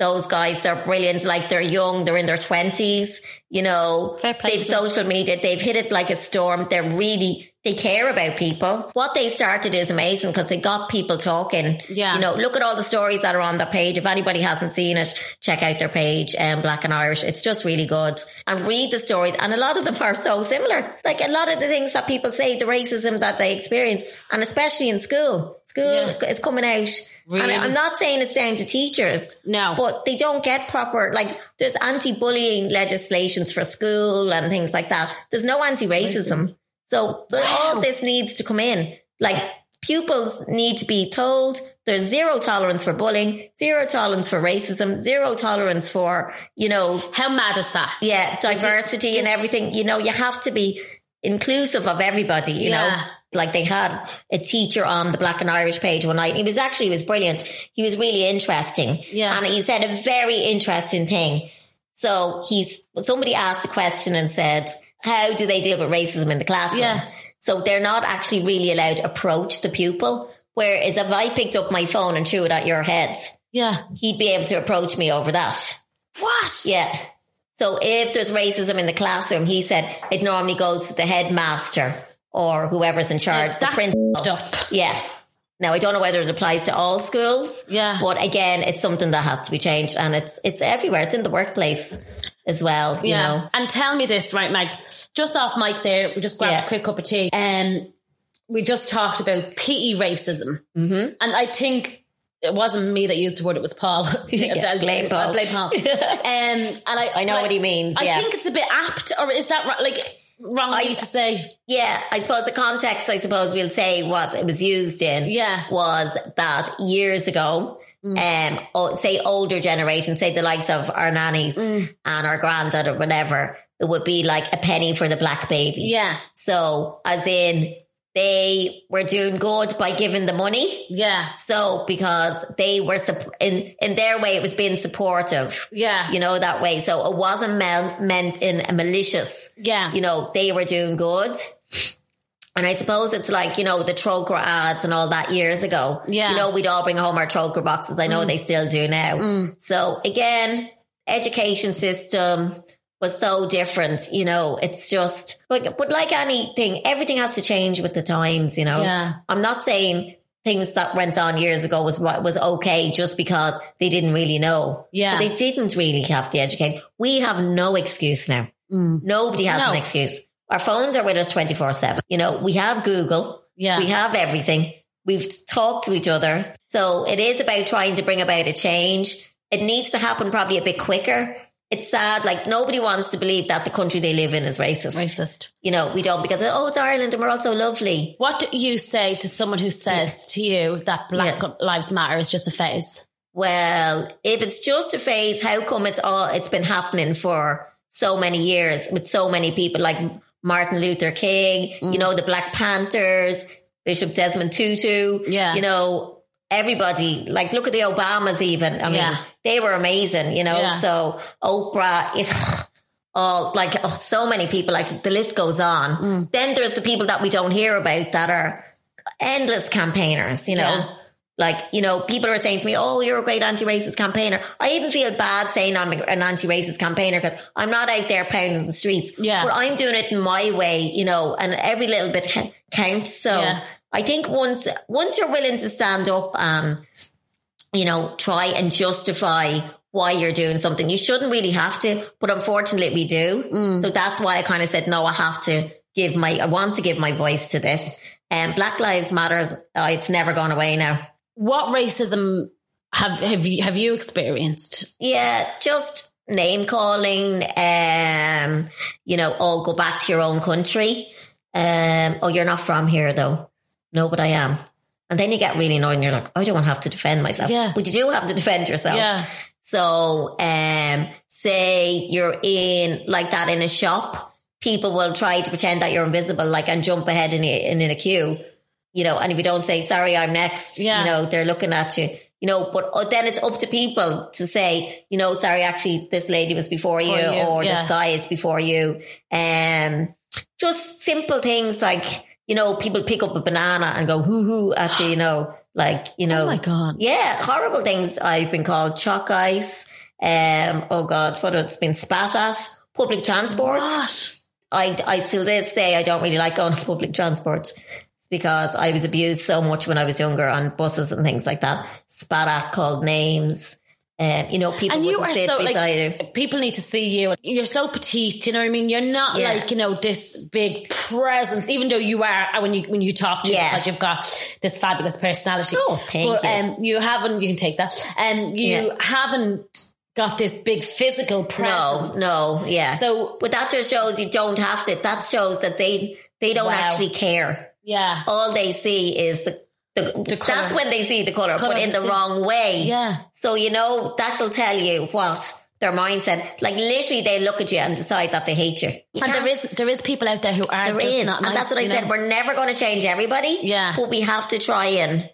those guys, they're brilliant. Like they're young, they're in their twenties, you know, they've social media, they've hit it like a storm. They're really, they care about people. What they started is amazing because they got people talking. Yeah. You know, look at all the stories that are on the page. If anybody hasn't seen it, check out their page, um, Black and Irish. It's just really good. And read the stories. And a lot of them are so similar. Like a lot of the things that people say, the racism that they experience, and especially in school. School Yeah. is coming out. Really? And I'm not saying it's down to teachers. No. But they don't get proper, like, there's anti-bullying legislations for school and things like that. There's no anti-racism. So but all this needs to come in. Like, pupils need to be told there's zero tolerance for bullying, zero tolerance for racism, zero tolerance for, you know, How mad is that? yeah, diversity and everything. You know, you have to be inclusive of everybody, you Yeah. know. Like they had a teacher on the Black and Irish page one night. He was actually he was brilliant. He was really interesting. Yeah. And he said a very interesting thing. So he's somebody asked a question and said, How do they deal with racism in the classroom? Yeah. So they're not actually really allowed to approach the pupil. Whereas if I picked up my phone and threw it at your head, Yeah. he'd be able to approach me over that. What? Yeah. So if there's racism in the classroom, he said it normally goes to the headmaster or whoever's in charge, the That's principal. up. Yeah. Now I don't know whether it applies to all schools. Yeah. But again, it's something that has to be changed and it's it's everywhere. It's in the workplace as well. You Yeah. know. And tell me this, right, Max? Just off mic there, we just grabbed Yeah. a quick cup of tea. And we just talked about PE racism. Mm-hmm. And I think it wasn't me that used the word, it was Paul. Yeah, blame Paul. Uh, blame Paul. um, and I, I know like, what he means, I think it's a bit apt, or is that ri- like wrong I- to say? Yeah, I suppose the context, I suppose we'll say what it was used in Yeah. Was that years ago, um, say older generation, say the likes of our nannies Mm. and our granddad or whatever, it would be like a penny for the black baby. Yeah. So as in they were doing good by giving the money. Yeah. So because they were in in their way, it was being supportive. Yeah. you know that way. So it wasn't mel- meant in a malicious. Yeah. you know they were doing good. And I suppose it's like, you know, the Trócaire ads and all that years ago. Yeah. Mm. You know, we'd all bring home our Trócaire boxes. I know they still do now. So again, education system was so different. You know, it's just, but, but like anything, everything has to change with the times, you know. Yeah. I'm not saying things that went on years ago was what was okay just because they didn't really know. Yeah. But they didn't really have the education. We have no excuse now. Nobody has No. an excuse. Our phones are with us 24 seven. You know, we have Google. Yeah. We have everything. We've talked to each other. So it is about trying to bring about a change. It needs to happen probably a bit quicker. It's sad. Like nobody wants to believe that the country they live in is racist. Racist. You know, we don't because, oh, it's Ireland and we're all so lovely. What do you say to someone who says to you that Black Yeah. Lives Matter is just a phase? Well, if it's just a phase, how come it's all it's been happening for so many years with so many people like Martin Luther King, Mm. you know, the Black Panthers, Bishop Desmond Tutu, Yeah. you know, everybody. Like, look at the Obamas. Even I mean, Yeah. they were amazing, you know. Yeah. So Oprah, it, oh, like oh, so many people. Like the list goes on. Mm. Then there's the people that we don't hear about that are endless campaigners, you know. Yeah. Like, you know, people are saying to me, Oh, you're a great anti-racist campaigner. I even feel bad saying I'm an anti-racist campaigner because I'm not out there pounding the streets. Yeah. But I'm doing it in my way, you know, and every little bit counts. So Yeah. I think once, once you're willing to stand up and, you know, try and justify why you're doing something, you shouldn't really have to, but unfortunately we do. Mm. So that's why I kind of said, no, I have to give my, I want to give my voice to this. And Black Lives Matter, uh, it's never gone away now. What racism have have you have you experienced? Yeah, just name calling. Um, you know, oh, go back to your own country. Um, oh, you're not from here though. No, but I am. And then you get really annoyed and you're like, I don't have to defend myself. Yeah. But you do have to defend yourself. Yeah. So, um, say you're in like that in a shop, people will try to pretend that you're invisible, like, and jump ahead in, in, in a queue, you know, and if you don't say, sorry, I'm next, Yeah. you know, they're looking at you, you know, but uh, then it's up to people to say, you know, sorry, actually, this lady was before, you, you, or yeah. this guy is before you. Um, just simple things like, you know, people pick up a banana and go hoo hoo at you, you know, like, you know, Oh my God. yeah, horrible things I've been called chalk ice. Um, oh God, what it's been spat at. Public transport. What? I, I still did say I don't really like going to public transport because I was abused so much when I was younger on buses and things like that. Spat at, called names. Um, you know, people And you are sit so beside you. people need to see you. You're so petite. You know what I mean? You're not Yeah. like you know this big presence. Even though you are when you when you talk to you Yeah. because you've got this fabulous personality. Oh, thank but, you. Um, you haven't. You can take that. And you Yeah. haven't got this big physical No, presence. no, yeah. So- but that just shows you don't have to. That shows that they they don't Wow. actually care. Yeah. All they see is the. The, colour. that's when they see the color, Colour but in the the wrong way. Yeah. So, you know, that'll tell you what their mindset, like literally they look at you and decide that they hate you. You And there is there is people out there who are there just is. not and that's what I you said. We're never going to change everybody. Yeah. But we have to try and,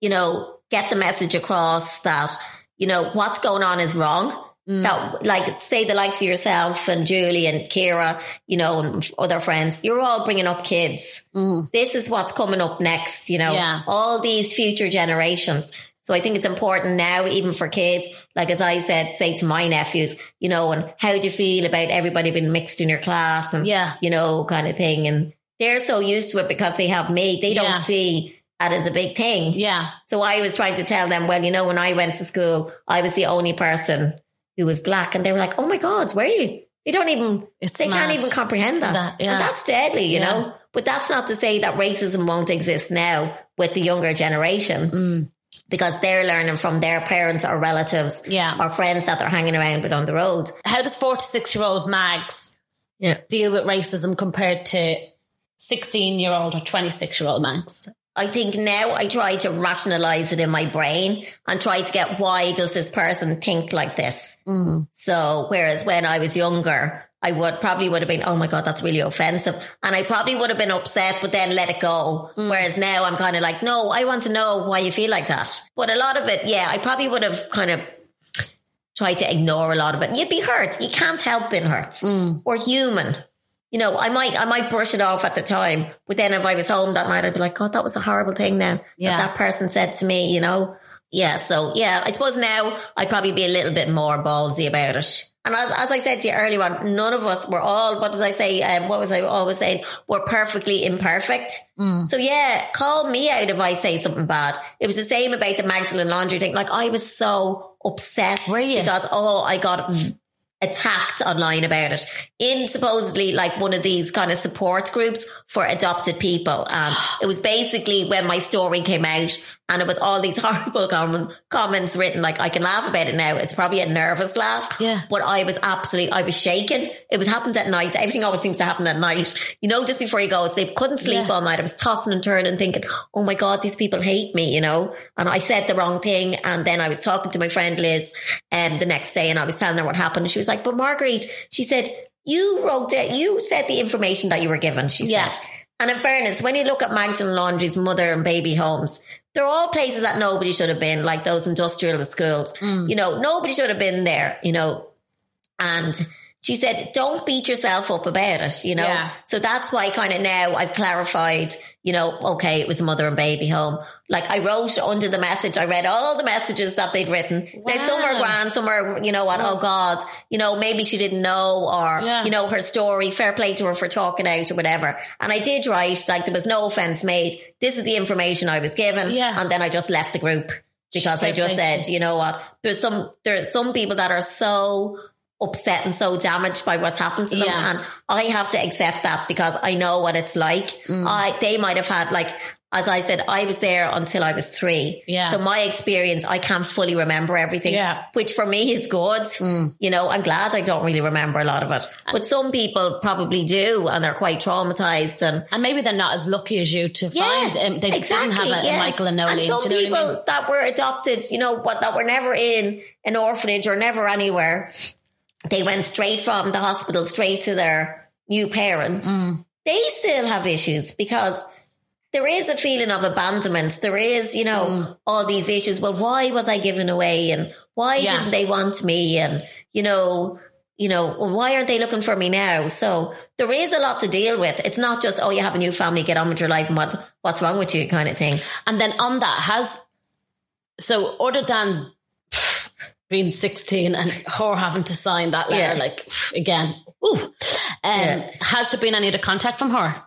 you know, get the message across that, you know, what's going on is wrong. Mm. That, like, say the likes of yourself and Julie and Kira, you know, and other friends, you're all bringing up kids. This is what's coming up next, you know, Mm. Yeah. all these future generations. So I think it's important now, even for kids, like as I said, say to my nephews, you know, and how do you feel about everybody being mixed in your class and, Yeah. you know, kind of thing. And they're so used to it because they have me. They Yeah. don't see that as a big thing. Yeah. So I was trying to tell them, well, you know, when I went to school, I was the only person who was black. And they were like, oh my God, were you? They don't even, It's they mad. can't even comprehend that. That- yeah. And that's deadly, you Yeah. know? But that's not to say that racism won't exist now with the younger generation. Mm. Because they're learning from their parents or relatives Yeah. or friends that they're hanging around with on the road. How does 46 year old Mags Yeah. deal with racism compared to 16 year old or 26 year old Mags? I think now I try to rationalize it in my brain and try to get why does this person think like this? Mm. So whereas when I was younger, I would probably would have been, oh my God, that's really offensive. And I probably would have been upset, but then let it go. Mm. Whereas now I'm kind of like, no, I want to know why you feel like that. But a lot of it, yeah, I probably would have kind of tried to ignore a lot of it. You'd be hurt. You can't help being hurt. Mm. We're human. You know, I might, I might brush it off at the time, but then if I was home that night, I'd be like, God, that was a horrible thing then Yeah. that that person said to me, you know, yeah, so yeah, I suppose now I'd probably be a little bit more ballsy about it. And as, as I said to you earlier on, none of us were all, what did I say? Um, what was I always saying? We're perfectly imperfect. So yeah, call me out if I say something bad. It was the same about the Magdalene laundry thing. Like I was so upset Were you? because, oh, I got attacked online about it in supposedly like one of these kind of support groups for adopted people. Um, it was basically when my story came out and it was all these horrible com- comments written. Like I can laugh about it now. It's probably a nervous laugh. Yeah. But I was absolutely, I was shaking. It was happened at night. Everything always seems to happen at night. You know, just before you go to sleep, couldn't sleep Yeah. all night. I was tossing and turning thinking, oh my God, these people hate me, you know? And I said the wrong thing. And then I was talking to my friend Liz um, the next day and I was telling her what happened. And she was like, but Marguerite, she said, you wrote it, you said the information that you were given, she Yeah. said. And in fairness, when you look at Magdalen Laundry's mother and baby homes, they're all places that nobody should have been, like those industrial schools. Mm. You know, nobody should have been there, you know. And she said, don't beat yourself up about it, you know. Yeah. So that's why kind of now I've clarified, you know, okay, it was a mother and baby home. Like I wrote under the message, I read all the messages that they'd written. Now some are grand, some are, you know what, oh God, you know, maybe she didn't know or, Yeah. you know, her story, fair play to her for talking out or whatever. And I did write, like there was no offense made. This is the information I was given. Yeah. And then I just left the group because I just said, you know what, there's some, there's some people that are so upset and so damaged by what's happened to them. Yeah. And I have to accept that because I know what it's like. Mm. I, they might have had like, as I said, I was there until I was three. Yeah. So my experience, I can't fully remember everything. Yeah. Which for me is good. You know, I'm glad I don't really remember a lot of it. But some people probably do and they're quite traumatized and And maybe they're not as lucky as you to find um, they didn't have a, a yeah. Michael and Nolene. And some you know people what I mean? that were adopted, you know, what that were never in an orphanage or never anywhere. They went straight from the hospital straight to their new parents. Mm. They still have issues because there is a feeling of abandonment. There is, you know, Mm. all these issues. Well, why was I given away? And why Yeah. didn't they want me? And, you know, you know, well, why aren't they looking for me now? So there is a lot to deal with. It's not just, oh, you have a new family, get on with your life and what, what's wrong with you kind of thing. And then on that has so other than being 16 and her having to sign that letter, Yeah. like again, ooh, um, Yeah. has there been any other contact from her?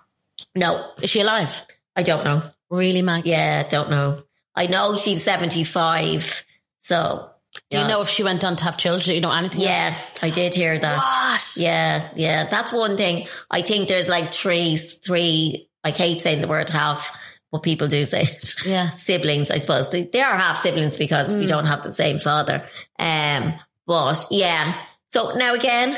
No, Is she alive? I don't know. Really, Mag? Yeah, don't know. I know she's 75. So. Do you yeah. know if she went on to have children? Do you know anything? Yeah, I did hear that. What? Yeah, yeah. That's one thing. I think there's like three, three, I hate saying the word half, but people do say it. Yeah. Siblings, I suppose. They, they are half siblings because we don't have the same father. Um, but yeah. So now again,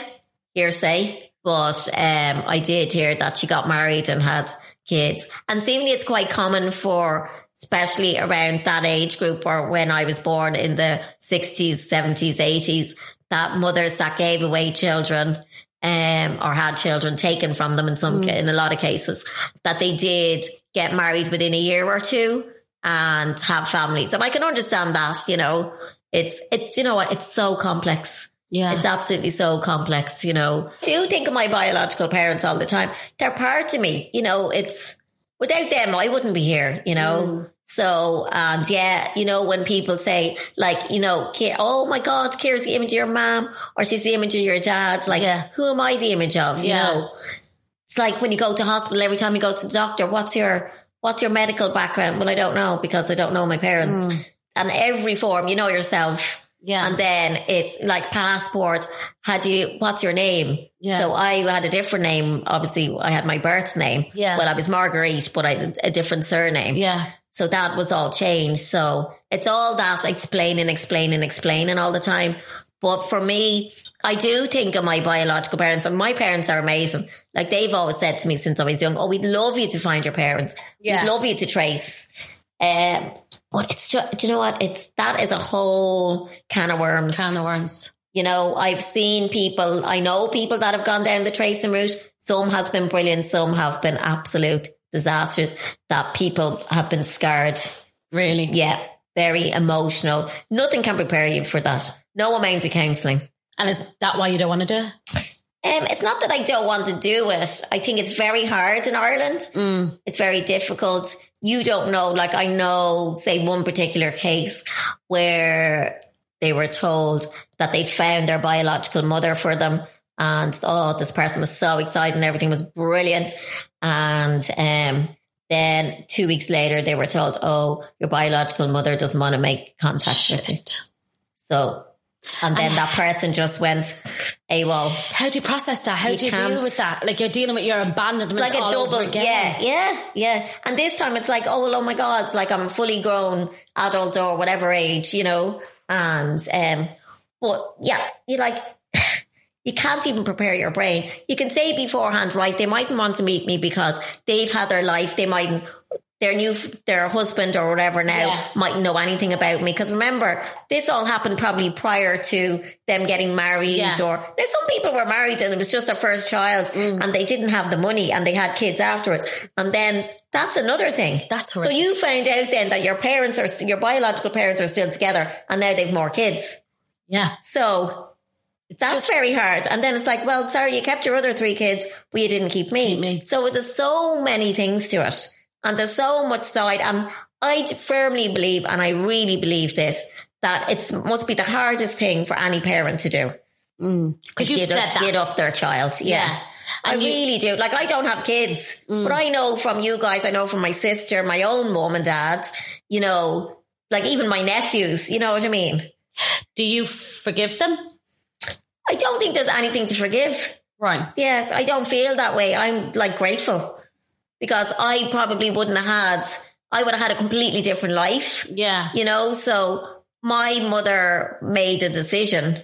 hearsay, but um, I did hear that she got married and had kids. And seemingly it's quite common for, especially around that age group or when I was born in the 60s, 70s, 80s, that mothers that gave away children um, or had children taken from them in some, ca- in a lot of cases, that they did get married within a year or two and have families. And I can understand that, you know, it's, it's, you know what, it's so complex. Yeah. It's absolutely so complex, you know. I do think of my biological parents all the time. They're part of me, you know, it's without them, I wouldn't be here, you know. So, and yeah, you know, when people say like, you know, oh my God, Kira's the image of your mom or she's the image of your dad. Like, Yeah. who am I the image of? You Yeah. know, it's like when you go to hospital, every time you go to the doctor, what's your, what's your medical background? Well, I don't know because I don't know my parents. Mm. And every form, you know yourself. Yeah. And then it's like passport. Had you, what's your name? Yeah. So I had a different name. Obviously, I had my birth name. Yeah. Well, I was Marguerite, but I had a different surname. Yeah. So that was all changed. So it's all that explaining, explaining, explaining all the time. But for me, I do think of my biological parents and my parents are amazing. Like they've always said to me since I was young, Oh, we'd love you to find your parents. Yeah. We'd love you to trace. Um, but it's just, do you know what? It's, that is a whole can of worms. Can of worms. You know, I've seen people, I know people that have gone down the tracing route. Some has been brilliant. Some have been absolute disasters that people have been scarred. Really? Yeah. Very emotional. Nothing can prepare you for that. No amount of counselling. And is that why you don't want to do it? Um, it's not that I don't want to do it. I think it's very hard in Ireland. It's very difficult. you don't know. Like I know, say one particular case where they were told that they found their biological mother for them. And oh, this person was so excited and everything was brilliant. And um, then two weeks later, they were told, oh, your biological mother doesn't want to make contact with you. So, and then that person just went AWOL. How do you process that? How You do you deal with that? Like you're dealing with your abandonment It's like a all double, over again. yeah, yeah, yeah. And this time it's like, oh, well, oh my God, it's like I'm a fully grown adult or whatever age, you know. And um, but yeah, you like you can't even prepare your brain. You can say beforehand, right? They mightn't want to meet me because they've had their life. They mightn't. Their new, their husband or whatever now Yeah. mightn't know anything about me. Because remember, this all happened probably prior to them getting married Yeah. or now some people were married and it was just their first child Mm. and they didn't have the money and they had kids afterwards. And then that's another thing. That's so you found out then that your parents are your biological parents are still together and now they've more kids. Yeah. So that's just- very hard. And then it's like, well, sorry, you kept your other three kids, but you didn't keep me. Keep me. So there's so many things to it. And there's so much side. And I firmly believe, and I really believe this, that it must be the hardest thing for any parent to do. Mm. Because you've Give said up, that. give up their child. Yeah. Yeah. I you- really do. Like, I don't have kids, mm. but I know from you guys, I know from my sister, my own mom and dad, you know, like even my nephews, you know what I mean? Do you forgive them? I don't think there's anything to forgive. Right. Yeah, I don't feel that way. I'm like grateful because I probably wouldn't have had, I would have had a completely different life, Yeah. you know? So my mother made the decision.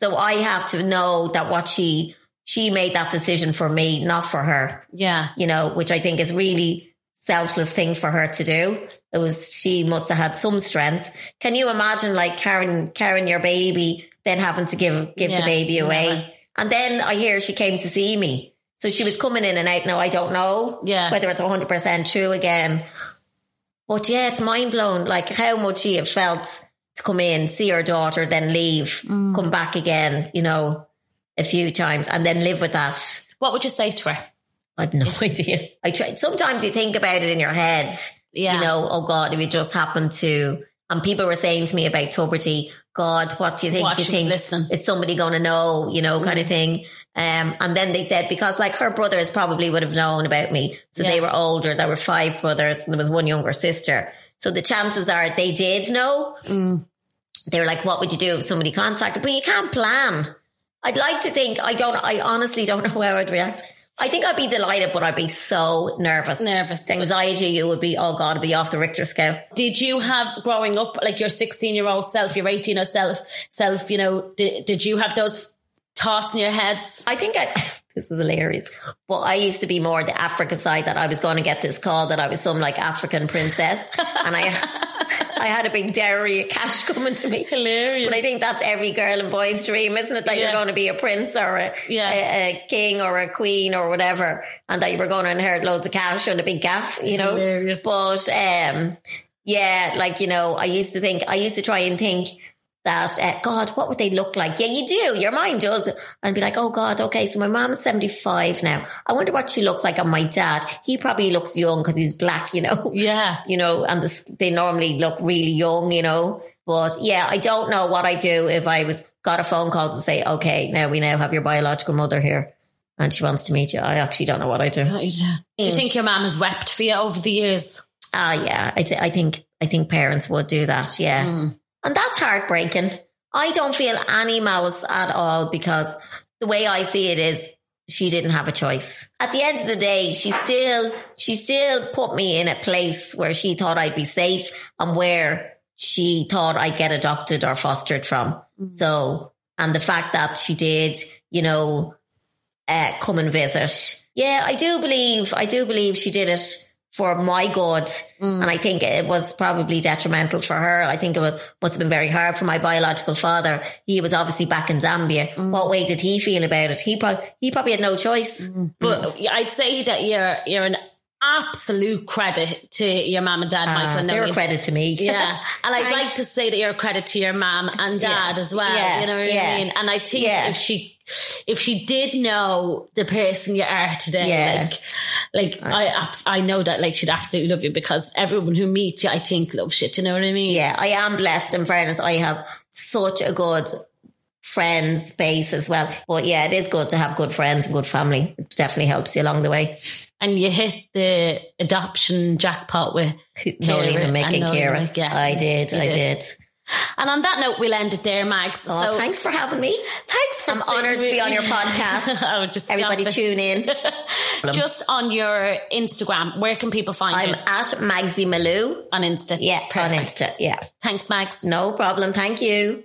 So I have to know that what she, she made that decision for me, not for her, Yeah. you know, which I think is really selfless thing for her to do. It was, she must have had some strength. Can you imagine like carrying, carrying your baby, then having to give, give Yeah, the baby away? never. And then I hear she came to see me. So she was coming in and out. Now I don't know Yeah. whether it's 100% true again. But yeah, it's mind blown. Like how much she had felt to come in, see her daughter, then leave, Mm. come back again, you know, a few times and then live with that. What would you say to her? I've no idea. I try. Sometimes you think about it in your head. Yeah. You know, oh God, if it just happened to, and people were saying to me about Tubridy, God, what do you think? What, you think listening? it's somebody going to know, you know, kind of thing. Um, and then they said, because like her brothers probably would have known about me. So Yeah. they were older. There were five brothers and there was one younger sister. So the chances are they did know. Mm. They were like, what would you do if somebody contacted? But you can't plan. I'd like to think, I don't, I honestly don't know how I'd react. I think I'd be delighted, but I'd be so nervous. Nervous. The anxiety, you would be, oh God, I'd be off the Richter scale. Did you have growing up, like your 16 year old self, your 18 year old self, self, you know, did, did you have those thoughts in your heads? I think I, this is hilarious. Well, I used to be more the Africa side that I was going to get this call that I was some like African princess. and I, I had a big dowry of cash coming to me. Hilarious. But I think that's every girl and boy's dream, isn't it? That Yeah. you're going to be a prince or a, Yeah. a, a king or a queen or whatever. And that you were going to inherit loads of cash and a big gaff, you know? Hilarious. But, um, yeah, like, you know, I used to think, I used to try and think that, uh, God, what would they look like? Yeah, you do. Your mind does. And be like, oh God, okay, so my mom's 75 now. I wonder what she looks like on my dad. He probably looks young because he's black, you know? Yeah. You know, and the, they normally look really young, you know? But yeah, I don't know what I do if I was, got a phone call to say, okay, now we now have your biological mother here and she wants to meet you. I actually don't know what I do. Do you think your mom has wept for you over the years? Ah, yeah, I, th- I think I think parents would do that. Yeah, and that's heartbreaking. I don't feel any malice at all because the way I see it is she didn't have a choice. At the end of the day, she still she still put me in a place where she thought I'd be safe and where she thought I'd get adopted or fostered from. So, and the fact that she did, you know, uh, come and visit. Yeah, I do believe, I do believe she did it for my good. Mm. And I think it was probably detrimental for her. I think it was, must have been very hard for my biological father. He was obviously back in Zambia. Mm. What way did he feel about it? He probably, he probably had no choice. Mm-hmm. Mm. But I'd say that you're you're an absolute credit to your mum and dad, ah, Michael. Uh, and they're a credit to me. Yeah, and I'd like to say that you're a credit to your mum and dad Yeah. as well. Yeah. You know what Yeah. I mean? And I think if she, if she did know the person you are today, Yeah. like, Like I, abs- I know that like she'd absolutely love you because everyone who meets you, I think, loves you. Do you know what I mean? Yeah, I am blessed. In fairness, I have such a good friends base as well. But yeah, it is good to have good friends and good family. It definitely helps you along the way. And you hit the adoption jackpot with Nolene and Mick and. Mick, yeah. I did, I did. And on that note, we'll end it there, Mags. Oh, so thanks for having me. thanks for I'm honoured to be on your podcast. oh, just Everybody tune in. Just on your Instagram, where can people find I'm you at Magsy Malou. on Insta? Yeah, on Insta. Yeah. Thanks, Mags. No problem. Thank you.